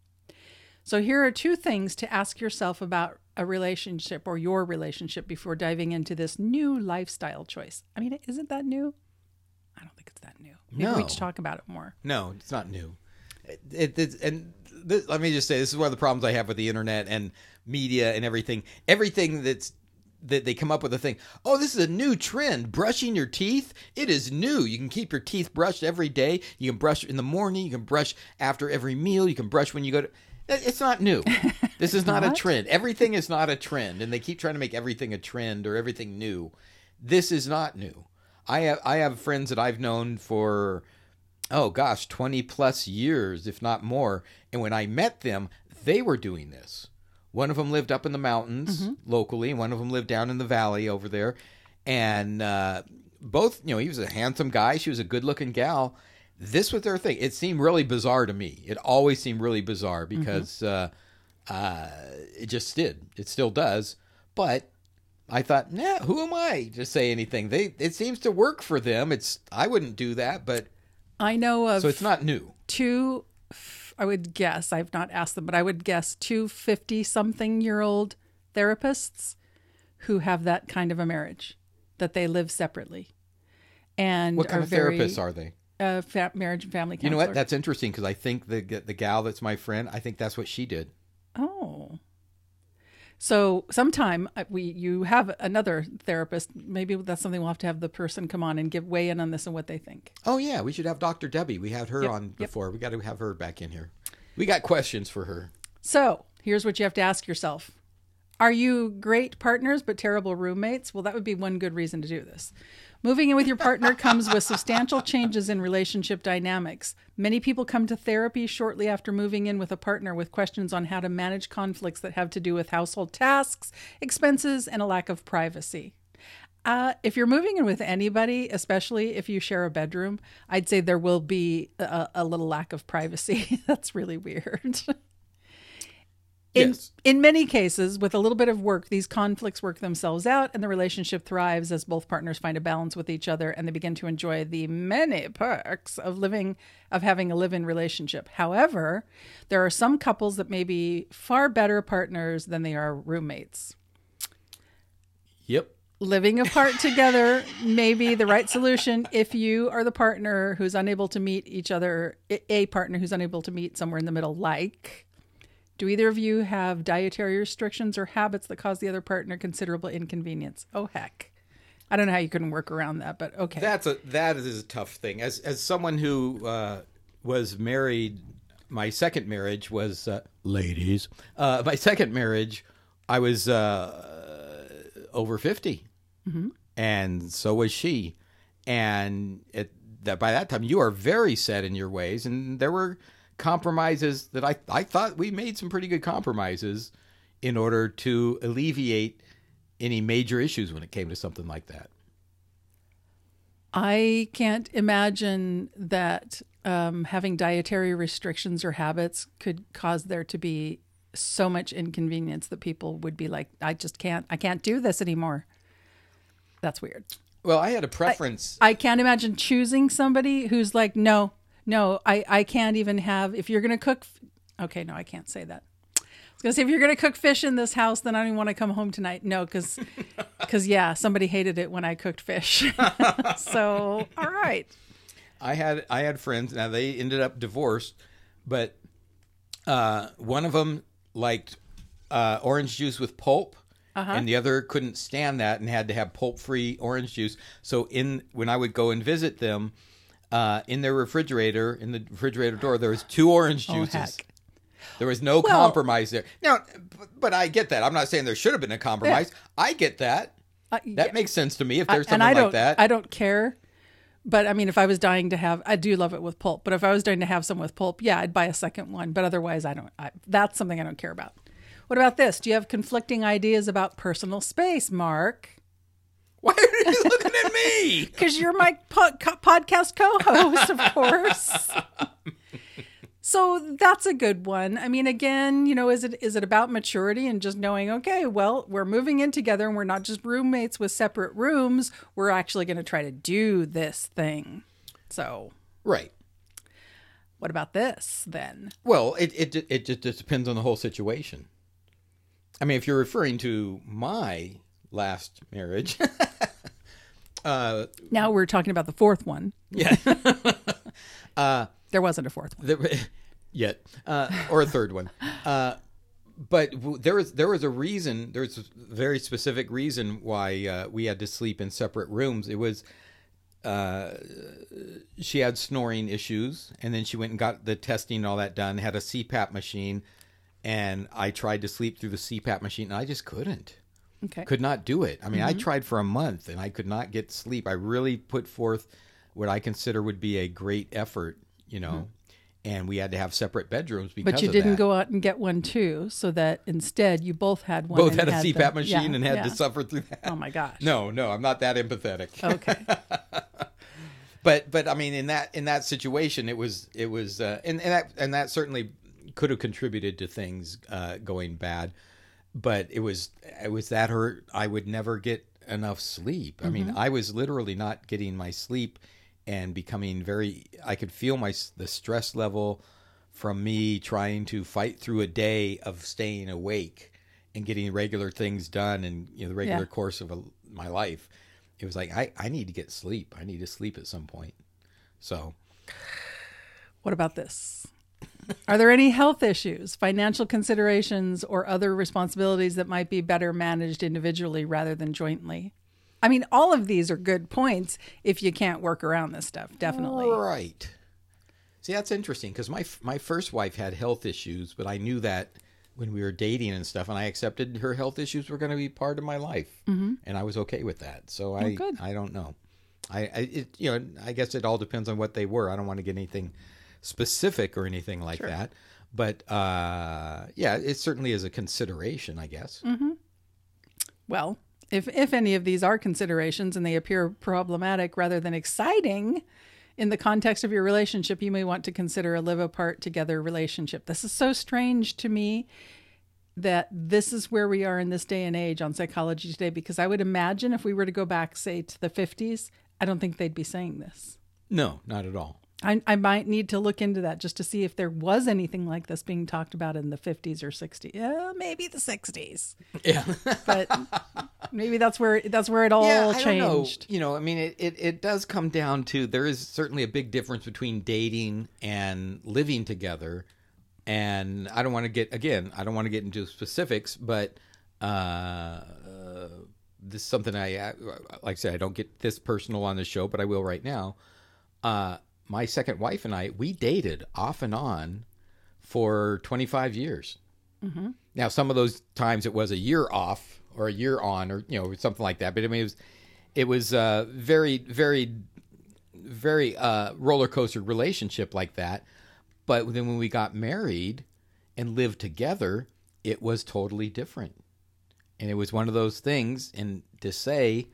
A: So, here are two things to ask yourself about a relationship or your relationship before diving into this new lifestyle choice. I mean, isn't that new? I don't think it's that new. Maybe we
B: No.
A: should talk about it more.
B: No, it's not new. It, it, and this, let me just say, this is one of the problems I have with the internet and media and everything. Everything that's that they come up with a thing. Oh, this is a new trend. Brushing your teeth. It is new. You can keep your teeth brushed every day. You can brush in the morning. You can brush after every meal. You can brush when you go to. It's not new. [laughs] This is not a trend. Everything is not a trend, and they keep trying to make everything a trend or everything new. This is not new. I have I have friends that I've known for oh gosh, 20 plus years, if not more. And when I met them, they were doing this. One of them lived up in the mountains locally, and one of them lived down in the valley over there. And uh, both, you know, he was a handsome guy, she was a good looking gal. This was their thing. It seemed really bizarre to me. It always seemed really bizarre because uh, uh, it just did. It still does. But I thought, nah, who am I to say anything? They it seems to work for them. It's I wouldn't do that, but
A: I know of
B: so it's not new.
A: two, I would guess, I've not asked them, but I would guess two 50 something year old therapists who have that kind of a marriage, that they live separately. And
B: What kind
A: are
B: of
A: very,
B: therapists are they?
A: uh, fa- marriage and family counselor.
B: You know what? That's interesting because I think the the gal that's my friend, I think that's what she did.
A: Oh. So sometime uh, we you have another therapist. Maybe that's something we'll have to have the person come on and give weigh in on this and what they think.
B: Oh yeah, we should have Dr. Debbie. We had her
A: Yep,
B: on
A: yep.
B: before. We got to have her back in here. We got questions for her.
A: So here's what you have to ask yourself: Are you great partners but terrible roommates? Well, that would be one good reason to do this. Moving in with your partner comes with substantial changes in relationship dynamics. Many people come to therapy shortly after moving in with a partner with questions on how to manage conflicts that have to do with household tasks, expenses, and a lack of privacy. Uh, if you're moving in with anybody, especially if you share a bedroom, I'd say there will be a, a little lack of privacy. [laughs] That's really weird. In,
B: Yes.
A: in many cases, with a little bit of work, these conflicts work themselves out and the relationship thrives as both partners find a balance with each other and they begin to enjoy the many perks of living, of having a live in relationship. However, there are some couples that may be far better partners than they are roommates.
B: Yep.
A: Living apart together may be the right solution if you are the partner who's unable to meet each other, a partner who's unable to meet somewhere in the middle, like do either of you have dietary restrictions or habits that cause the other partner considerable inconvenience? Oh heck. I don't know how you can work around that, but okay.
B: That's a that is a tough thing. As as someone who uh, was married, my second marriage was uh, ladies. Uh, my second marriage, I was uh, over 50 and so was she. And it, that by that time, you are very set in your ways, and there were compromises that I I thought we made some pretty good compromises in order to alleviate any major issues when it came to something like that.
A: I can't imagine that um, having dietary restrictions or habits could cause there to be so much inconvenience that people would be like, I just can't, I can't do this anymore. That's weird.
B: Well, I had a preference.
A: I can't imagine choosing somebody who's like, no, no, I, I can't even have, if you're going to cook, okay, no, I can't say that. I was going to say, if you're going to cook fish in this house, then I don't even want to come home tonight. No, because, because [laughs] yeah, somebody hated it when I cooked fish. [laughs] so, all right.
B: I had I had friends. Now they ended up divorced, but uh, one of them liked uh, orange juice with pulp, and the other couldn't stand that and had to have pulp free orange juice. So in when I would go and visit them, uh, in their refrigerator, in the refrigerator door, there was two orange
A: Oh,
B: juices.
A: heck.
B: There was no
A: Well-
B: compromise there. Now, but I get that. I'm not saying there should have been a compromise. I get that.
A: Uh,
B: That makes sense to me. If there's
A: and
B: something
A: I
B: like
A: don't,
B: that,
A: I don't care. But I mean, if I was dying to have, I do love it with pulp. But if I was dying to have some with pulp, yeah, I'd buy a second one. But otherwise, I don't. I, that's something I don't care about. What about this? Do you have conflicting ideas about personal space, Mark?
B: Why are you looking at me? [laughs]
A: Because you're my po- co- podcast co-host, of course. [laughs] so that's a good one. I mean, again, you know, is it is it about maturity and just knowing, okay, well, we're moving in together and we're not just roommates with separate rooms. We're actually going to try to do this thing. So,
B: Right.
A: what about this then?
B: Well, it it it just, just depends on the whole situation. I mean, if you're referring to my last marriage, [laughs] uh,
A: Now we're talking about the fourth one.
B: yeah, [laughs]
A: There wasn't a fourth one.
B: the, [laughs] yet uh, or a third one, uh, but w- there was there was a reason. There's a very specific reason why uh, we had to sleep in separate rooms. It was uh, she had snoring issues, and then she went and got the testing and all that done. Had a CPAP machine, and I tried to sleep through the CPAP machine, and I just couldn't.
A: Okay.
B: Could not do it. I mean, I tried for a month, and I could not get sleep. I really put forth what I consider would be a great effort, you know. And we had to have separate bedrooms because
A: But you didn't
B: that.
A: go out and get one too, so that instead you both had one.
B: Both had a
A: the-
B: CPAP machine
A: yeah,
B: and had
A: yeah.
B: to suffer through that.
A: Oh my gosh.
B: No, no, I'm not that empathetic.
A: Okay. [laughs]
B: but but I mean in that in that situation it was it was uh, and and that and that certainly could have contributed to things uh, going bad, but it was it was that hurt. I would never get enough sleep. I mean, mm-hmm. I was literally not getting my sleep and becoming very. I could feel my the stress level from me trying to fight through a day of staying awake and getting regular things done and you know the regular
A: Yeah.
B: course of a, my life. It was like I I need to get sleep. I need to sleep at some point. So
A: What about this? Are there any health issues, financial considerations, or other responsibilities that might be better managed individually rather than jointly? I mean, all of these are good points if you can't work around this stuff, definitely.
B: Right. See, that's interesting because my my first wife had health issues, but I knew that when we were dating and stuff, and I accepted her health issues were going to be part of my life, mm-hmm. and I was okay with that. So I
A: good.
B: I don't know. I, I it, you know, I guess it all depends on what they were. I don't want to get anything specific or anything like that, but uh, yeah, it certainly is a consideration, I guess.
A: Well, if if any of these are considerations and they appear problematic rather than exciting in the context of your relationship, you may want to consider a live apart together relationship. This is so strange to me that this is where we are in this day and age on psychology today because I would imagine if we were to go back say to the 50s, I don't think they'd be saying this.
B: No, not at all.
A: I, I might need to look into that just to see if there was anything like this being talked about in the 50s or 60s. Yeah, maybe the 60s.
B: Yeah.
A: But maybe that's where that's where it all
B: yeah, I
A: changed.
B: You know, I mean, it, it, it does come down to there is certainly a big difference between dating and living together. And I don't want to get, again, I don't want to get into specifics, but uh, uh, this is something I, like I said, I don't get this personal on the show, but I will right now. Uh, my second wife and I, we dated off and on for 25 years. Now, some of those times it was a year off or a year on, or you know, something like that. But I mean, it was it was a very, very, very uh, roller coaster relationship like that. But then when we got married and lived together, it was totally different. And it was one of those things. And to say,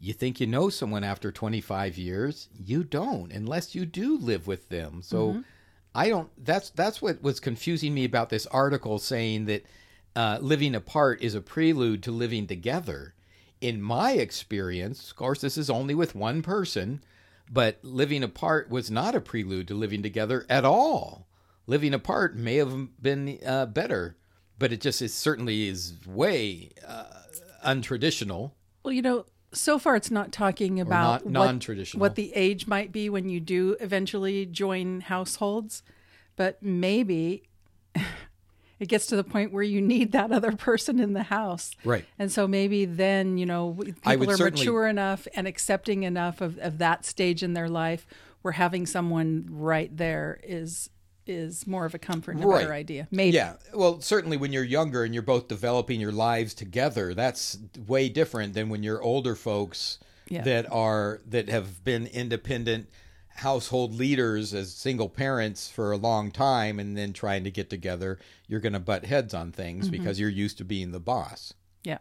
B: you think you know someone after 25 years, you don't, unless you do live with them. So I don't. That's that's what was confusing me about this article saying that uh, living apart is a prelude to living together. In my experience, of course, this is only with one person, but living apart was not a prelude to living together at all. Living apart may have been uh, better, but it just is certainly is way uh, untraditional.
A: Well, you know, so far it's not talking about
B: not
A: what- what the age might be when you do eventually join households, but maybe [laughs] it gets to the point where you need that other person in the house.
B: Right.
A: And so maybe then, you know, people are
B: certainly-
A: mature enough and accepting enough of, of that stage in their life where having someone right there is is more of a comfort and a better idea. Maybe.
B: Yeah. Well, certainly when you're younger and you're both developing your lives together, that's way different than when you're older folks
A: Yeah.
B: that are that have been independent household leaders as single parents for a long time and then trying to get together, you're going to butt heads on things
A: Mm-hmm.
B: because you're used to being the boss.
A: Yeah.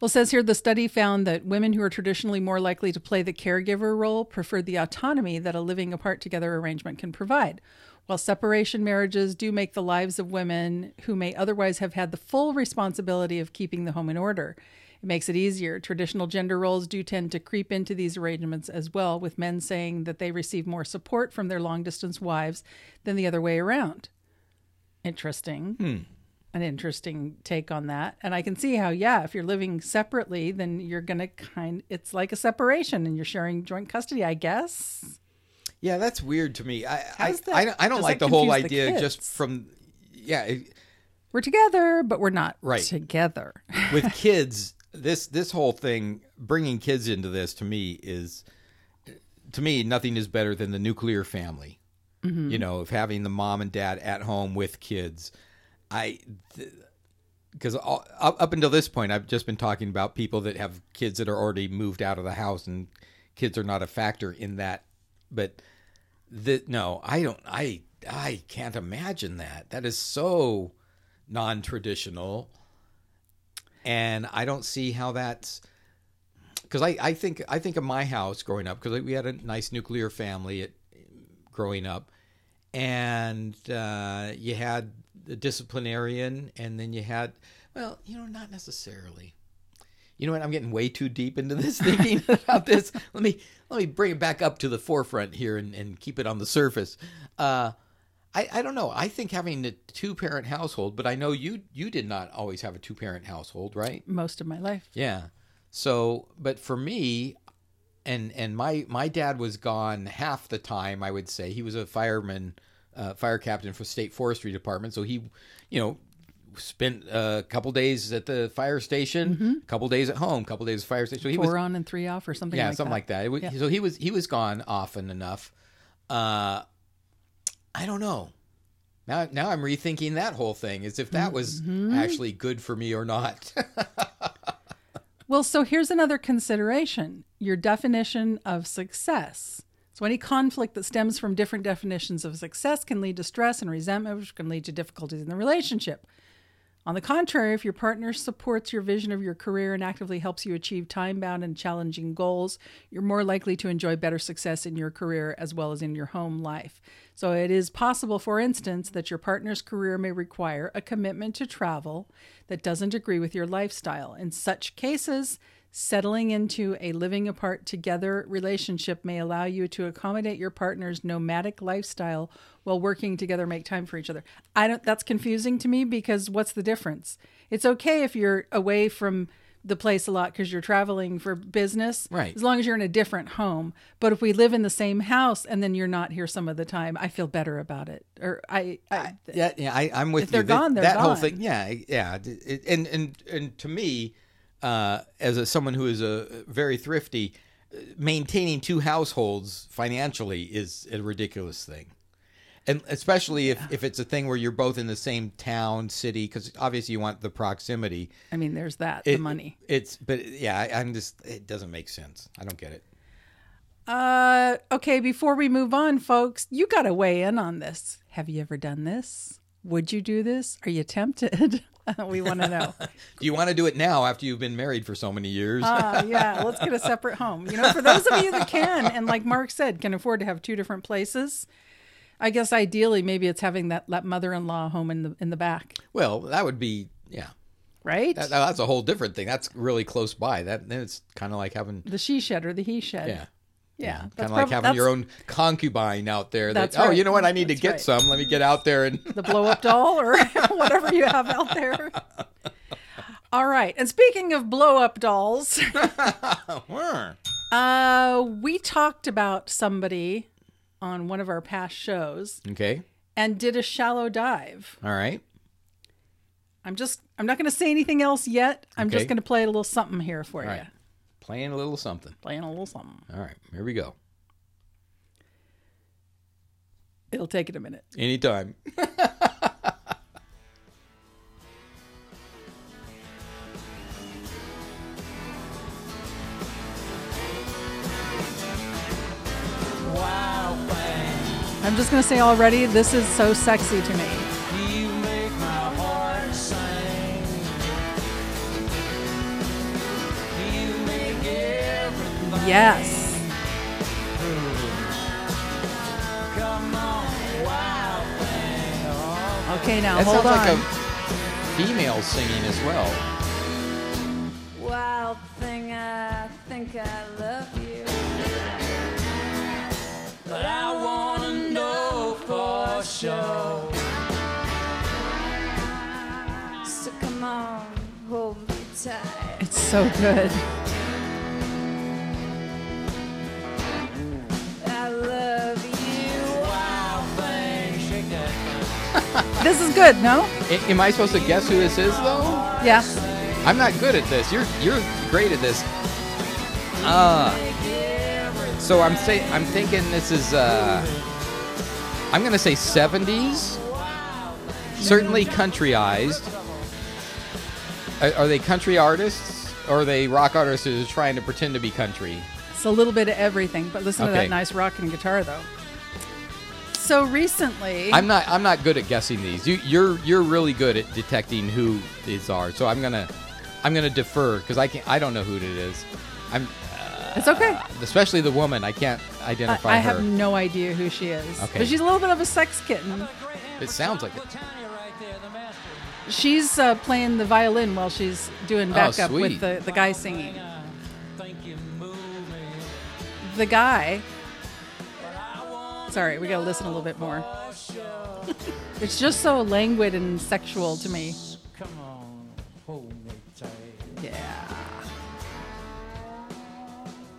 A: Well, it says here the study found that women who are traditionally more likely to play the caregiver role preferred the autonomy that a living apart together arrangement can provide. While separation marriages do make the lives of women who may otherwise have had the full responsibility of keeping the home in order, it makes it easier. Traditional gender roles do tend to creep into these arrangements as well, with men saying that they receive more support from their long distance wives than the other way around. Interesting hmm. an interesting take on that. And I can see how, yeah, if you're living separately, then you're going to kind it's like a separation and you're sharing joint custody, I guess.
B: Yeah, that's weird to me. I I,
A: that-
B: I, don't- I don't like the whole
A: confuse the
B: idea just from yeah, it,
A: We're together, but we're not
B: Right.
A: together. [laughs]
B: with kids this this whole thing bringing kids into this to me is to me nothing is better than the nuclear family mm-hmm. you know of having the mom and dad at home with kids i because up, up until this point i've just been talking about people that have kids that are already moved out of the house and kids are not a factor in that but the, no i don't i i can't imagine that. That is so non-traditional. And I don't see how that's because I, I think I think of my house growing up because we had a nice nuclear family at, growing up, and uh, you had the disciplinarian, and then you had well, you know, not necessarily. You know what? I'm getting way too deep into this [laughs] thinking about this. Let me let me bring it back up to the forefront here and, and keep it on the surface. Uh, I, I don't know. I think having a two parent household, but I know you you did not always have a two parent household, right?
A: Most of my life.
B: Yeah. So, but for me, and and my my dad was gone half the time. I would say he was a fireman, uh, fire captain for state forestry department. So he, you know, spent a couple days at the fire station, a couple days at home, a couple days at the fire station. So he was
A: Four on and three off or something
B: yeah,
A: like
B: something
A: that.
B: like that. Was,
A: Yeah.
B: So he was he was gone often enough. Uh, I don't know. Now now I'm rethinking that whole thing as if that was
A: Mm-hmm.
B: actually good for me or not. [laughs]
A: Well, so here's another consideration. your definition of success. So, any conflict that stems from different definitions of success can lead to stress and resentment, which can lead to difficulties in the relationship. On the contrary, if your partner supports your vision of your career and actively helps you achieve time bound and challenging goals, you're more likely to enjoy better success in your career as well as in your home life. So, it is possible, for instance, that your partner's career may require a commitment to travel that doesn't agree with your lifestyle. In such cases, Settling into a living apart together relationship may allow you to accommodate your partner's nomadic lifestyle while working together make time for each other. I don't that's confusing to me because what's the difference? It's okay if you're away from the place a lot because you're traveling for business,
B: Right.
A: As long as you're in a different home. But if we live in the same house and then you're not here some of the time, I feel better about it. Or I, I
B: Yeah, yeah, I, I'm with
A: If
B: you.
A: they're
B: That-
A: gone, they're
B: that whole thing. Yeah, yeah. It- and and and to me, uh, as a, someone who is a very thrifty, uh, maintaining two households financially is a ridiculous thing. And especially if, if it's a thing where you're both in the same town, city, because obviously you want the proximity.
A: I mean, there's that
B: It-
A: the money.
B: It's, but yeah, I, I'm just, it doesn't make sense. I don't get it.
A: Uh, okay, before we move on, folks, you got to weigh in on this. Have you ever done this? Would you do this? Are you tempted? [laughs] [laughs] we want to know.
B: Do [laughs] you want to do it now after you've been married for so many years?
A: Uh, yeah, let's get a separate home. You know, for those of you that can, and like Mark said, can afford to have two different places. I guess ideally, maybe it's having that, that mother-in-law home in the in the back,
B: well, that would be, yeah.
A: right?
B: That, that's a whole different thing. That's really close by. That then it's kind of like having
A: the she shed or the he shed.
B: yeah,
A: yeah.
B: kind of like
A: prob-
B: having your own concubine out there. That
A: That's
B: oh, you know what? I need
A: That's
B: to get
A: right.
B: some. Let me get out there and [laughs]
A: the blow up doll or [laughs] whatever you have out there. [laughs] All right. And speaking of blow up dolls, uh, we talked about somebody on one of our past shows
B: okay,
A: and did a shallow dive.
B: all right.
A: I'm just, I'm not going to say anything else yet. I'm
B: Okay.
A: just going to play a little something here for you.
B: right. Playing a little something.
A: Playing a little something.
B: All right, here we go.
A: It'll take it a minute.
B: Anytime. [laughs]
A: I'm just going to say already, this is so sexy to me. Yes.
C: come on, wild thing.
A: Okay, now
B: That
A: hold
B: sounds
A: on.
B: like a female singing as well.
D: Wild thing, I think I love you.
C: but I wanna know for sure.
D: So come on, hold me tight.
A: It's so good. This is good, no?
B: A- am I supposed to guess who this is though?
A: Yeah.
B: I'm not good at this. You're you're great at this. Uh so I'm say I'm thinking this is uh I'm gonna say 70s. Certainly countryized. Are, are they country artists or are they rock artists who are trying to pretend to be country?
A: It's a little bit of everything, but listen to
B: Okay.
A: that nice rocking guitar, though. So recently,
B: I'm not I'm not good at guessing these. You you're you're really good at detecting who these are. So I'm gonna I'm gonna defer because I can not I don't know who it is. I'm
A: it's okay.
B: especially the woman. I can't identify
A: I
B: her.
A: have no idea who she is,
B: Okay.
A: but she's a little bit of a sex kitten.
B: It sounds like it.
C: Tanya right there, the master.
A: She's uh, playing the violin while she's doing backup
B: Oh,
A: with the, the guy singing.
C: I you.
A: The guy. Sorry, we gotta listen a little bit more. [laughs] it's just so languid and sexual to me.
C: Come on, hold me tight.
A: Yeah.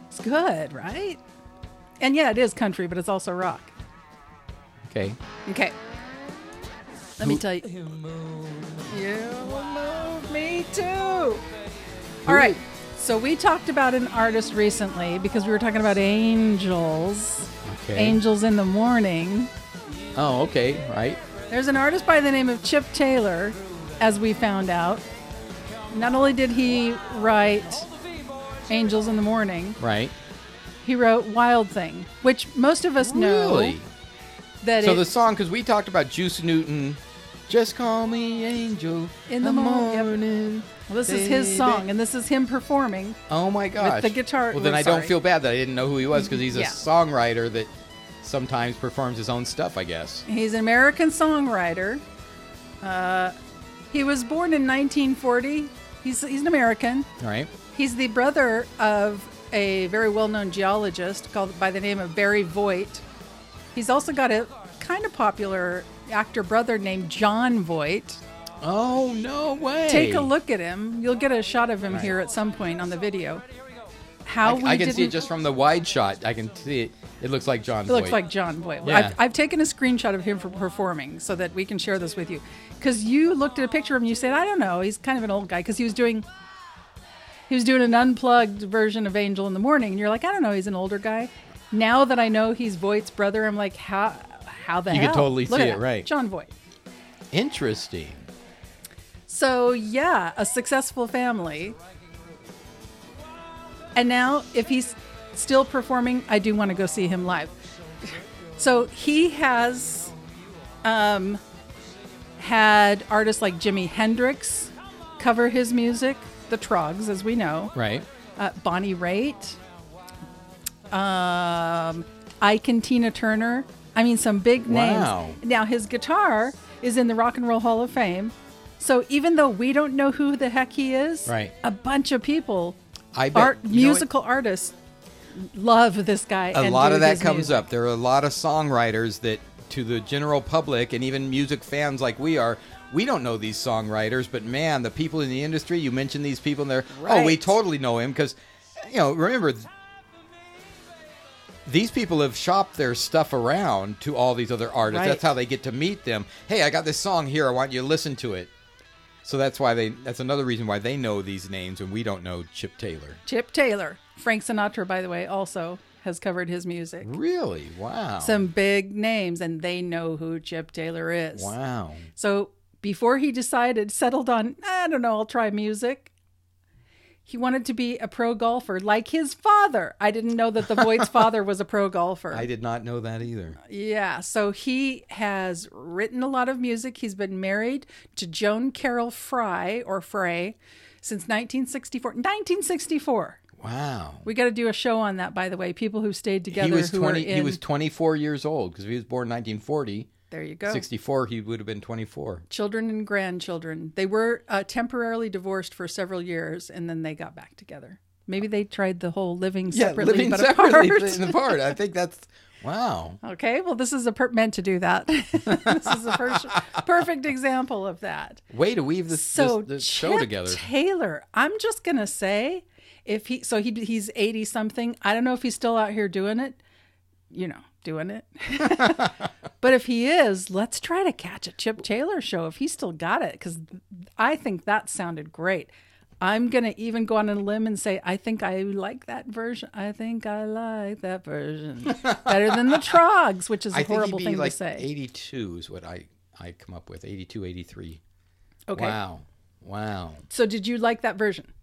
A: It's good, right? And yeah, it is country, but it's also rock.
B: Okay.
A: Okay. Let me tell you.
C: You move me.
A: You move me too. All right. So we talked about an artist recently because we were talking about angels.
B: Okay.
A: Angels in the morning.
B: Oh, okay. Right.
A: There's an artist by the name of Chip Taylor, as we found out. Not only did he write Angels in the Morning,
B: Right.
A: he wrote Wild Thing, which most of us know
B: Really?
A: that
B: So
A: it,
B: the song, because we talked about Juice Newton, just call me Angel
A: In the mo- yep.
B: morning.
A: Well, this is his song, and this is him performing.
B: Oh my gosh!
A: the guitar-
B: Well, then I don't
A: sorry.
B: feel bad that I didn't know who he was because he's a
A: Yeah.
B: songwriter that sometimes performs his own stuff. I guess.
A: He's an American songwriter. Uh, he was born in 1940. He's, he's an American.
B: All right.
A: He's the brother of a very well-known geologist called by the name of Barry Voight. He's also got a kind of popular actor brother named Jon Voight.
B: Oh no way!
A: Take a look at him. You'll get a shot of him
B: Right.
A: here at some point on the video. How
B: I,
A: we
B: I can see it just from the wide shot. I can see it. It looks like Jon.
A: It looks like Jon Voight.
B: Yeah.
A: I've, I've taken a screenshot of him for performing so that we can share this with you. Because you looked at a picture of him, and you said, "I don't know, he's kind of an old guy." Because he was doing, he was doing an unplugged version of Angel in the Morning, and you're like, "I don't know, he's an older guy." Now that I know he's Voight's brother, I'm like, "How? How the
B: You
A: hell?"
B: could totally
A: Look
B: see it,
A: that.
B: right.
A: Jon Voight.
B: interesting.
A: So yeah, a successful family. And now, if he's still performing, I do want to go see him live. So he has um, had artists like Jimi Hendrix cover his music, the Troggs, as we know,
B: Right.
A: uh, Bonnie Raitt, um, Ike and Tina Turner. I mean, some big
B: Wow.
A: names. Now, his guitar is in the Rock and Roll Hall of Fame. So even though we don't know who the heck he is,
B: Right.
A: a bunch of people,
B: I bet
A: art,
B: you know what?
A: musical artists, love this guy.
B: a lot of that comes
A: music.
B: up. There are a lot of songwriters that, to the general public and even music fans like we are, we don't know these songwriters. But man, the people in the industry, you mentioned these people, and they're oh, we totally know him because, you know, remember. These people have shopped their stuff around to all these other artists.
A: Right.
B: That's how they get to meet them. Hey, I got this song here. I want you to listen to it. So that's why they. That's another reason why they know these names and we don't know Chip Taylor.
A: Chip Taylor. Frank Sinatra, by the way, also has covered his music.
B: Really? Wow.
A: Some big names, and they know who Chip Taylor is.
B: Wow.
A: So before he decided, settled on, I don't know, I'll try music. He wanted to be a pro golfer like his father. I didn't know that the Voight's [laughs] father was a pro golfer.
B: I did not know that either.
A: Yeah, so he has written a lot of music. He's been married to Joan Carol Fry or Frey since 1964. 1964.
B: Wow.
A: We got to do a show on that, by the way. People who stayed together.
B: he was
A: who
B: 20
A: Are in,
B: he was 24 years old because he was born 1940
A: There you go.
B: 64 he would have been 24
A: Children and grandchildren. They were uh, temporarily divorced for several years, and then they got back together. Maybe they tried the whole living separately, Yeah,
B: living
A: but
B: separately
A: apart.
B: but apart i think that's wow
A: Okay, well, this is a per- meant to do that. [laughs] this is a per- perfect example of that.
B: way to weave this,
A: So
B: this, this show together
A: Taylor, I'm just gonna say, if he so he he's 80 something. I don't know if he's still out here doing it. You know, doing it. [laughs] but if he is, let's try to catch a Chip Taylor show if he's still got it because I think that sounded great. I'm gonna even go on a limb and say I think I like that version. I think I like that version [laughs] better than the Troggs, which is a
B: i
A: horrible thing
B: like
A: to say.
B: 82 is what i i come up with 82 83
A: okay.
B: wow wow
A: So did you like that version?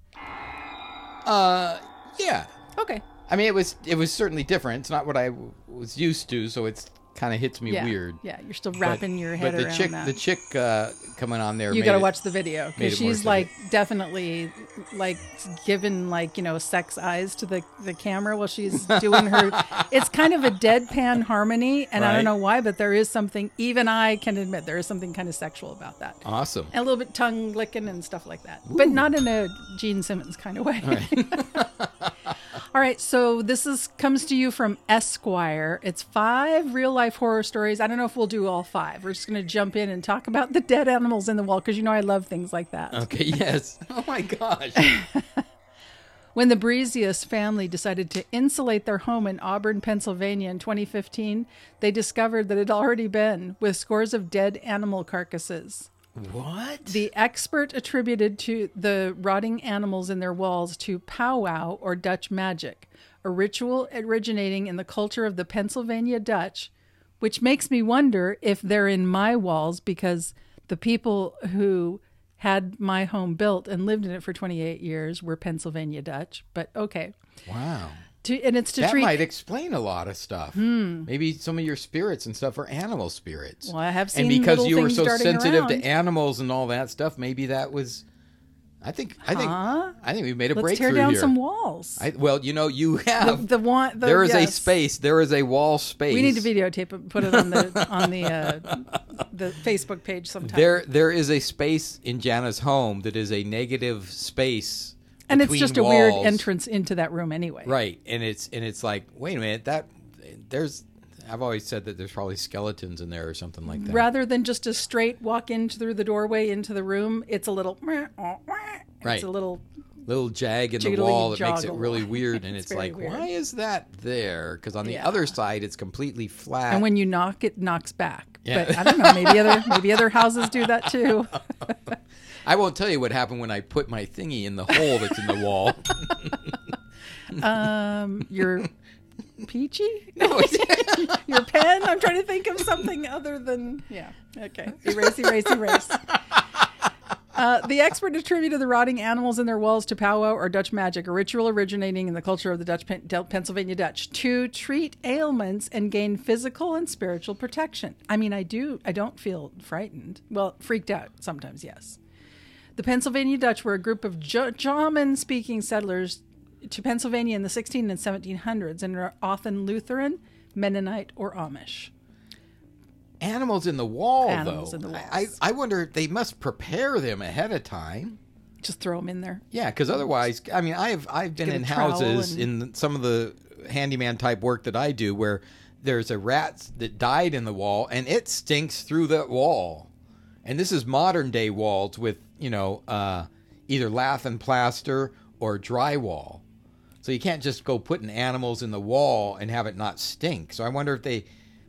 B: uh yeah
A: Okay.
B: I mean it was it was certainly different it's not what i w- was used to so it's kind of hits me
A: Yeah.
B: weird
A: Yeah, you're still
B: But-
A: wrapping your head
B: but the
A: around
B: chick
A: that.
B: the chick uh coming on there
A: you got to watch the video because she's like definitely like given like you know sex eyes to the the camera while she's [laughs] doing her. it's kind of a deadpan harmony, and I don't know why, but there is something. Even I can admit there is something kind of sexual about that.
B: awesome
A: And a little bit tongue licking and stuff like that, but not in a Gene Simmons kind of way. [laughs] [laughs] All right, so this is comes to you from Esquire. It's five real life horror stories. I don't know if we'll do all five. We're just going to jump in and talk about the dead animals in the wall because you know I love things like that.
B: okay yes [laughs] oh my gosh [laughs]
A: When the Breezius family decided to insulate their home in Auburn, Pennsylvania in 2015, they discovered that it had already been with scores of dead animal carcasses.
B: What
A: The expert attributed to the rotting animals in their walls to powwow or Dutch magic, a ritual originating in the culture of the Pennsylvania Dutch, which makes me wonder if they're in my walls because the people who had my home built and lived in it for 28 years were Pennsylvania Dutch. But okay,
B: Wow.
A: To, and it's to
B: That
A: treat.
B: might explain a lot of stuff. Maybe some of your spirits and stuff are animal spirits.
A: Well, I have seen
B: and because you were so sensitive
A: around.
B: to animals and all that stuff, maybe that was. I think. I think.
A: Huh?
B: I think we've made a
A: Let's
B: breakthrough
A: tear down
B: here.
A: some walls.
B: I, well, you know, you have.
A: the one. The,
B: there is a space. There is a wall space.
A: We need to videotape it, put it on the on the uh, the Facebook page sometime.
B: There, there is a space in Jana's home that is a negative space,
A: and it's just a weird entrance into that room anyway.
B: right? And it's and it's like, wait a minute, that there's. I've always said that there's probably skeletons in there or something like that.
A: Rather than just a straight walk in through the doorway into the room, it's a little.
B: right.
A: It's a little.
B: little jag in the wall that makes it really [laughs] weird, and
A: It's
B: it's, like,
A: weird.
B: why is that there? Because on the
A: Yeah.
B: other side, it's completely flat.
A: And when you knock, it knocks back.
B: Yeah.
A: But I don't know. Maybe other maybe other houses do that too. [laughs]
B: I won't tell you what happened when I put my thingy in the hole that's in the wall. [laughs]
A: Um, your peachy? [laughs] [laughs] your pen? I'm trying to think of something other than yeah. Okay, erase, erase, erase. Uh, the expert attributed the rotting animals in their walls to powwow or Dutch magic, a ritual originating in the culture of the Dutch Pen- Pennsylvania Dutch, to treat ailments and gain physical and spiritual protection. I mean, I do, I don't feel frightened. Well, freaked out sometimes, yes. The Pennsylvania Dutch were a group of German-speaking settlers to Pennsylvania in the 16 and 1700s, and are often Lutheran, Mennonite, or Amish.
B: Animals in the wall,
A: Animals
B: though.
A: in the
B: I,
A: walls.
B: I wonder if they must prepare them ahead of time.
A: Just throw them in there.
B: Yeah, because otherwise, I mean, I've I've been
A: Get
B: in houses
A: and-
B: in some of the handyman type work that I do where there's a rat that died in the wall and it stinks through that wall. And this is modern day walls with you know uh, either lath and plaster or drywall. So you can't just go putting animals in the wall and have it not stink. So I wonder if they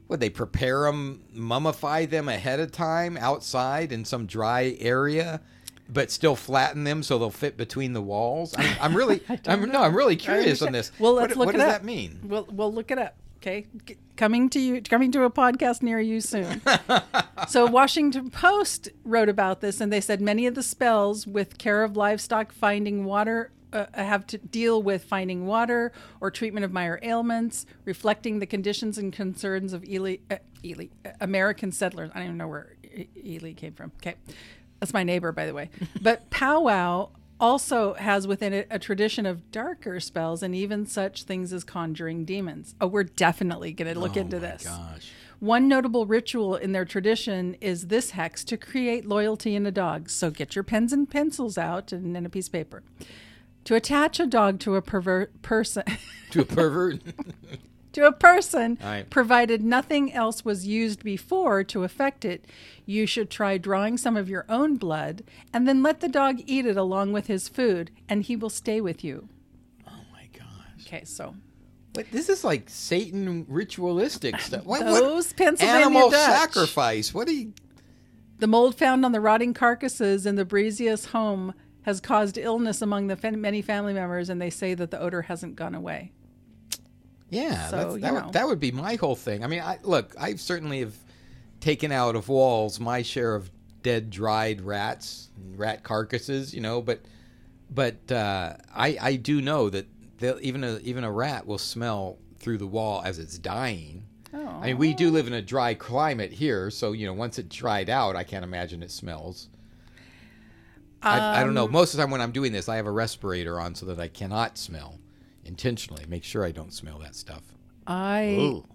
B: would they prepare them, mummify them ahead of time outside in some dry area, but still flatten them so they'll fit between the walls. I'm, I'm really, [laughs] I'm, no, I'm really curious on this.
A: Well, let's
B: what,
A: look
B: what
A: it
B: does
A: up.
B: that mean?
A: We'll we'll look it up. Okay, G- coming to you, coming to a podcast near you soon. [laughs] so Washington Post wrote about this, and they said many of the spells with care of livestock finding water. Uh, have to deal with finding water or treatment of minor ailments, reflecting the conditions and concerns of Ely, uh, Ely, uh, American settlers. I don't even know where Ely came from. Okay, that's my neighbor, by the way. [laughs] But powwow also has within it a tradition of darker spells and even such things as conjuring demons. Oh, we're definitely going to look oh into this.
B: Gosh.
A: One notable ritual in their tradition is this hex to create loyalty in a dog. So get your pens and pencils out and then a piece of paper. To attach a dog to a pervert person
B: To a pervert? [laughs]
A: to a person,
B: right.
A: provided nothing else was used before to affect it, you should try drawing some of your own blood and then let the dog eat it along with his food, and he will stay with you.
B: oh my gosh.
A: Okay, so
B: But this is like Satan ritualistic [laughs] stuff. What, what-
A: Those Pennsylvania
B: animal
A: Dutch.
B: sacrifice? What do you?
A: the mold found on the rotting carcasses in the Brezius home has caused illness among the many family members, and they say that the odor hasn't gone away.
B: Yeah,
A: So,
B: that, would, that would be my whole thing. I mean, I, look, I certainly have taken out of walls my share of dead, dried rats, and rat carcasses, you know, but but uh, I I do know that even a even a rat will smell through the wall as it's dying.
A: Oh.
B: I mean, we do live in a dry climate here, so you know, once it dried out, I can't imagine it smells. I, I don't
A: Um,
B: know. Most of the time when I'm doing this, I have a respirator on so that I cannot smell intentionally. Make sure I don't smell that stuff.
A: I
B: Ooh.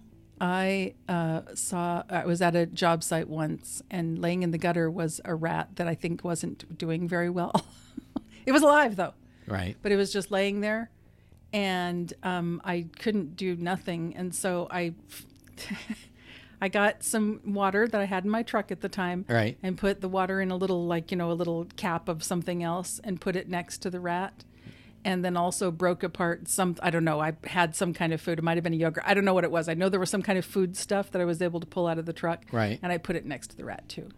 A: I uh, saw I was at a job site once, and laying in the gutter was a rat that I think wasn't doing very well. [laughs] it was alive though,
B: Right.
A: but it was just laying there, and um, I couldn't do nothing, and so I. [laughs] I got some water that I had in my truck at the time,
B: Right.
A: and put the water in a little, like you know, a little cap of something else, and put it next to the rat, and then also broke apart some. I don't know. I had some kind of food. It might have been a yogurt. I don't know what it was. I know there was some kind of food stuff that I was able to pull out of the truck,
B: Right.
A: And I put it next to the rat too,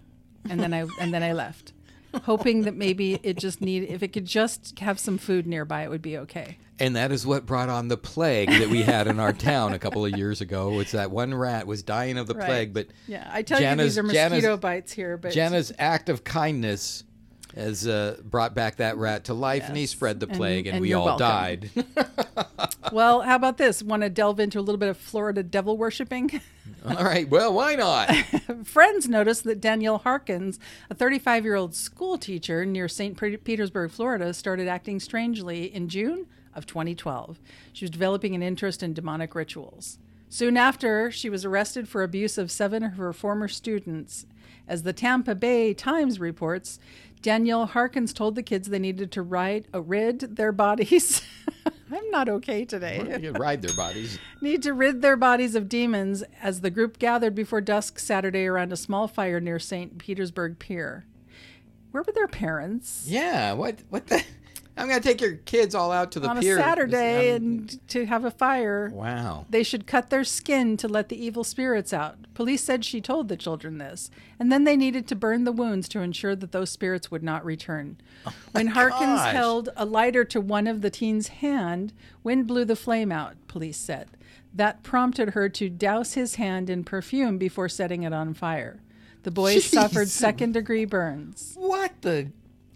A: and then I and then I left, [laughs] hoping that maybe it just need if it could just have some food nearby, it would be okay.
B: And that is what brought on the plague that we had in our town a couple of years ago. It's that one rat was dying of the
A: Right.
B: plague, but
A: Yeah, I tell you these are mosquito
B: Jana's-
A: bites here, but
B: Jenna's act of kindness has uh, brought back that rat to life, and he spread the plague, and,
A: and
B: we all
A: welcome.
B: died. [laughs]
A: Well, how about this? Want to delve into a little bit of Florida devil worshipping? [laughs]
B: all right, well, why not? [laughs]
A: Friends noticed that Danielle Harkins, a 35 year old school teacher near St. Petersburg, Florida, started acting strangely in June of 2012. She was developing an interest in demonic rituals. Soon after, she was arrested for abuse of seven of her former students. As the Tampa Bay Times reports, Danielle Harkins told the kids they needed to ride, uh, rid their bodies. [laughs] I'm not okay today
B: You ride their bodies. [laughs]
A: need to rid their bodies of demons as the group gathered before dusk Saturday around a small fire near St. Petersburg Pier. Where were their parents?
B: Yeah, what? What the? I'm gonna take your kids all out to the
A: On a
B: pier
A: Saturday
B: Um,
A: and to have a fire.
B: wow.
A: They should cut their skin to let the evil spirits out. Police said she told the children this. And then they needed to burn the wounds to ensure that those spirits would not return. when Harkins
B: gosh.
A: held a lighter to one of the teen's hand, wind blew the flame out, police said. That prompted her to douse his hand in perfume before setting it on fire. The boys [laughs] suffered second degree burns.
B: What the?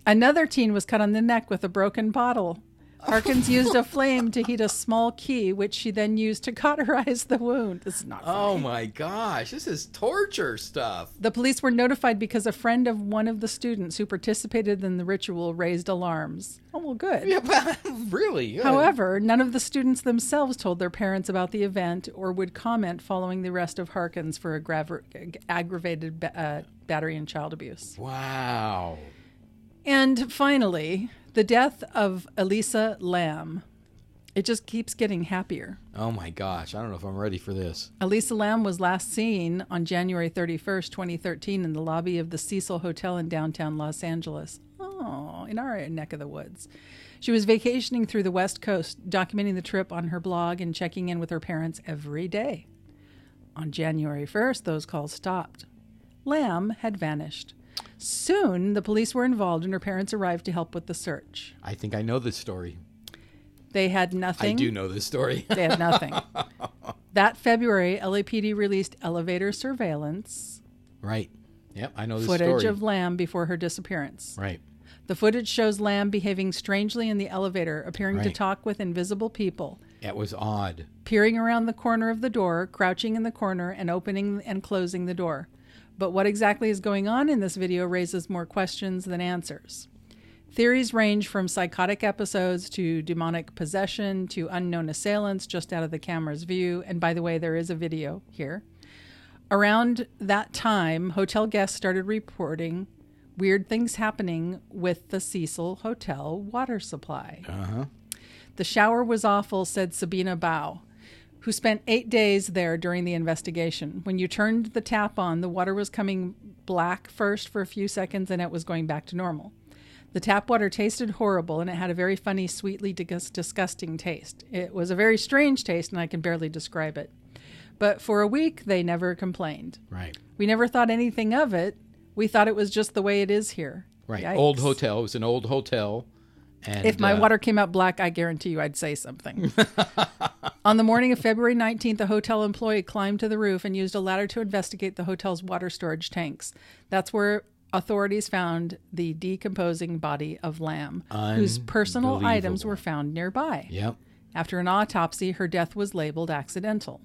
A: Another teen was cut on the neck with a broken bottle. Harkins [laughs] used a flame to heat a small key, which she then used to [laughs] cauterize the wound. This is not funny.
B: Oh my gosh, this is torture stuff.
A: The police were notified because a friend of one of the students who participated in the ritual raised alarms. Oh, well, good.
B: Yeah, but [laughs] really.
A: However, none of the students themselves told their parents about the event or would comment following the arrest of Harkins for aggrav- aggravated ba- uh, battery and child abuse.
B: Wow.
A: And finally, the death of Elisa Lam. It just keeps getting happier.
B: Oh my gosh, I don't know if I'm ready for this.
A: Elisa Lam was last seen on January 31st, 2013, in the lobby of the Cecil Hotel in downtown Los Angeles. Oh, in our neck of the woods. She was vacationing through the West Coast, documenting the trip on her blog and checking in with her parents every day. On January 1st, those calls stopped. Lam had vanished. Soon, the police were involved and her parents arrived to help with the search.
B: I think I know this story.
A: They had nothing.
B: I do know this story. [laughs]
A: They had nothing. [laughs] that February, LAPD released elevator surveillance
B: right. Yep, I know this
A: footage
B: story.
A: of Lam before her disappearance.
B: right.
A: The footage shows Lam behaving strangely in the elevator, appearing to talk with invisible people,
B: It was odd.
A: peering around the corner of the door, crouching in the corner, and opening and closing the door. But what exactly is going on in this video raises more questions than answers. Theories range from psychotic episodes to demonic possession to unknown assailants just out of the camera's view. And by the way, there is a video here. Around that time, hotel guests started reporting weird things happening with the Cecil Hotel water supply.
B: Uh-huh.
A: The shower was awful, said Sabina Bao, who spent eight days there during the investigation. When you turned the tap on, the water was coming black first for a few seconds and it was going back to normal. The tap water tasted horrible and it had a very funny, sweetly dis- disgusting taste. It was a very strange taste and I can barely describe it. But for a week, they never complained.
B: Right.
A: We never thought anything of it. We thought it was just the way it is here.
B: Right.
A: Yikes.
B: Old hotel. It was an old hotel. And
A: If my
B: uh,
A: water came out black, I guarantee you I'd say something. [laughs] On the morning of February 19th, a hotel employee climbed to the roof and used a ladder to investigate the hotel's water storage tanks. That's where authorities found the decomposing body of Lam, whose personal items were found nearby.
B: Yep.
A: After an autopsy, her death was labeled accidental.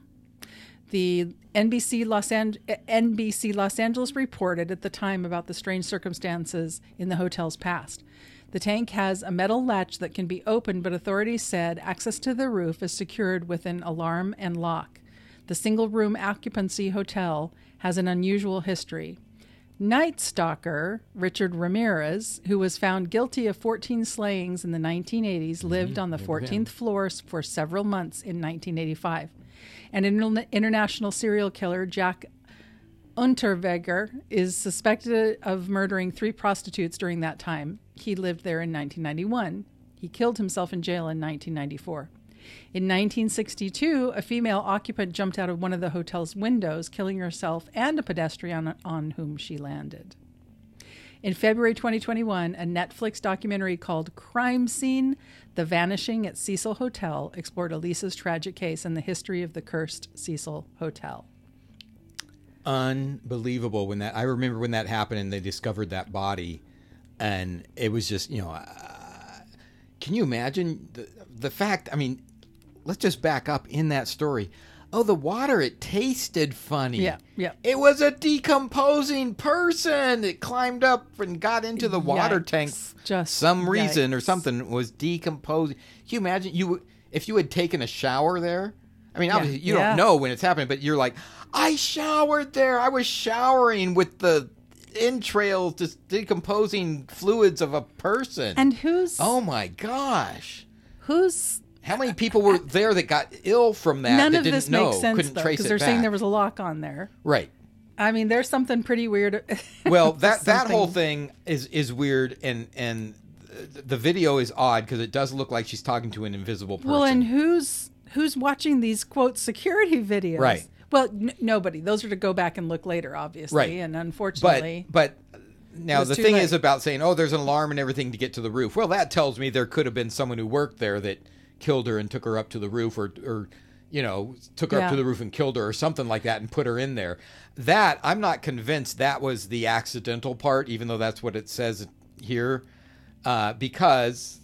A: The NBC Los, An- NBC Los Angeles reported at the time about the strange circumstances in the hotel's past. The tank has a metal latch that can be opened, but authorities said access to the roof is secured with an alarm and lock. The single room occupancy hotel has an unusual history. Night Stalker Richard Ramirez, who was found guilty of 14 slayings in the 1980s, lived on the 14th floor for several months in 1985. And inter- international serial killer Jack Unterweger is suspected of murdering three prostitutes during that time. He lived there in 1991. He killed himself in jail in 1994. In 1962, a female occupant jumped out of one of the hotel's windows, killing herself and a pedestrian on whom she landed. In February 2021, a Netflix documentary called Crime Scene The Vanishing at Cecil Hotel explored Elisa's tragic case and the history of the cursed Cecil Hotel.
B: Unbelievable when that I remember when that happened and they discovered that body. And it was just you know, uh, can you imagine the the fact? I mean, let's just back up in that story. Oh, the water it tasted funny.
A: Yeah, yeah.
B: It was a decomposing person that climbed up and got into the water
A: Yikes.
B: tank.
A: Just
B: some reason or something was decomposing. Can you imagine you if you had taken a shower there? I mean, obviously you
A: Yeah.
B: don't know when it's happening, but you're like, I showered there. I was showering with the entrails, just decomposing fluids of a person.
A: And who's
B: oh my gosh,
A: who's
B: how many people were there that got ill from that?
A: none
B: that
A: of
B: didn't
A: this
B: know,
A: makes sense though because they're saying there was a lock on there.
B: right.
A: I mean, there's something pretty weird. [laughs]
B: Well, that that whole thing is is weird, and and the video is odd because it does look like she's talking to an invisible person.
A: Well, and who's who's watching these quote security videos?
B: Right.
A: Well, n- nobody. Those are to go back and look later, obviously.
B: Right.
A: And unfortunately,
B: but now the thing
A: late.
B: is about saying, oh, there's an alarm and everything to get to the roof. Well, that tells me there could have been someone who worked there that killed her and took her up to the roof, or or you know took her
A: Yeah.
B: up to the roof and killed her, or something like that, and put her in there. That I'm not convinced that was the accidental part, even though that's what it says here, uh, because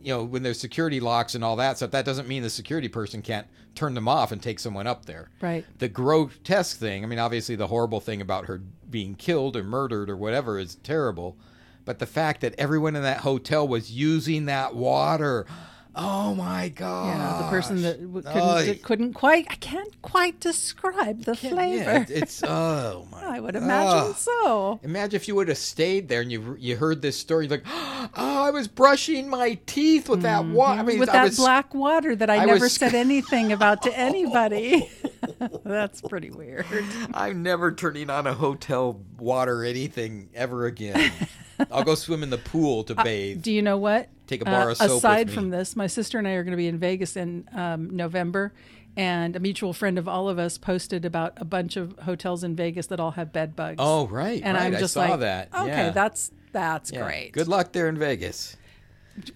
B: you know, when there's security locks and all that stuff, that doesn't mean the security person can't turn them off and take someone up there.
A: Right.
B: The grotesque thing, I mean, obviously the horrible thing about her being killed or murdered or whatever is terrible. But the fact that everyone in that hotel was using that water. Oh my god.
A: yeah, the person that w- couldn't
B: Oy.
A: that couldn't quite. I can't quite describe the flavor.
B: it- it's [laughs] oh my
A: I would imagine
B: Ugh.
A: so.
B: Imagine if you would have stayed there and you you heard this story, you're like, [gasps] oh, I was brushing my teeth with that water. I mean,
A: Mm-hmm. With
B: I
A: that
B: was,
A: black water that I,
B: I
A: never
B: was-
A: said [laughs] anything about to anybody. [laughs] That's pretty weird.
B: I'm never turning on a hotel water anything ever again. I'll go swim in the pool to bathe.
A: Do you know what?
B: Take a bar
A: Uh,
B: of soap
A: Aside from this, my sister and I are going to be in Vegas in um, November, and a mutual friend of all of us posted about a bunch of hotels in Vegas that all have bed bugs.
B: Oh, right,
A: and
B: right.
A: I'm
B: I
A: just
B: saw
A: like,
B: that.
A: Okay,
B: Yeah.
A: that's that's
B: Yeah.
A: great.
B: Good luck there in Vegas.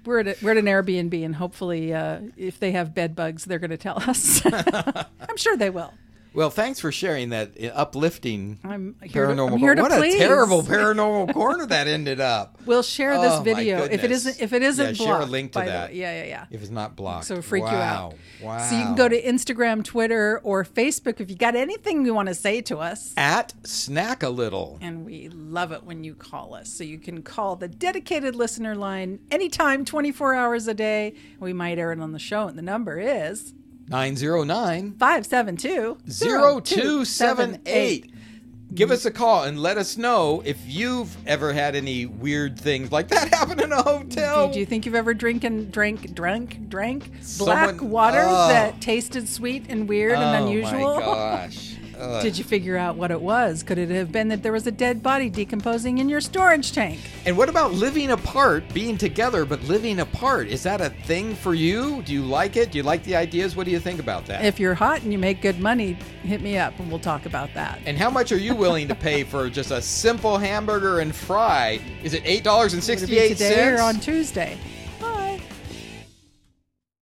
A: We're at a, we're at an Airbnb, and hopefully, uh, if they have bed bugs, they're going to tell us. [laughs] I'm sure they will.
B: Well, thanks for sharing that uh, uplifting
A: I'm here to-
B: paranormal.
A: I'm here to
B: what
A: please.
B: a terrible [laughs] paranormal corner that ended up.
A: We'll share this
B: Oh,
A: video if it isn't if it isn't
B: Yeah, share
A: blocked.
B: a link to that.
A: Yeah, yeah, yeah.
B: If it's not blocked,
A: So freak you out.
B: Wow.
A: So you can go to Instagram, Twitter, or Facebook if you got anything you want to say to us.
B: at snack a little.
A: And we love it when you call us. So you can call the dedicated listener line anytime, 24 hours a day. We might air it on the show. And the number is
B: 909
A: 572
B: 0278. Give us a call and let us know if you've ever had any weird things like that [laughs] happen in a hotel.
A: Do you think you've ever drinking, drank, drank, drank black
B: Someone-
A: water
B: Oh.
A: that tasted sweet and weird and
B: oh
A: unusual?
B: my [laughs] gosh. Ugh.
A: Did you figure out what it was? Could it have been that there was a dead body decomposing in your storage tank?
B: And what about living apart, being together but living apart? Is that a thing for you? Do you like it? Do you like the ideas? What do you think about that?
A: If you're hot and you make good money, hit me up and we'll talk about that.
B: and how much are you willing to pay for just a simple hamburger and fry? Is it eight dollars and
A: Would it
B: sixty
A: be
B: eight
A: today or on Tuesday?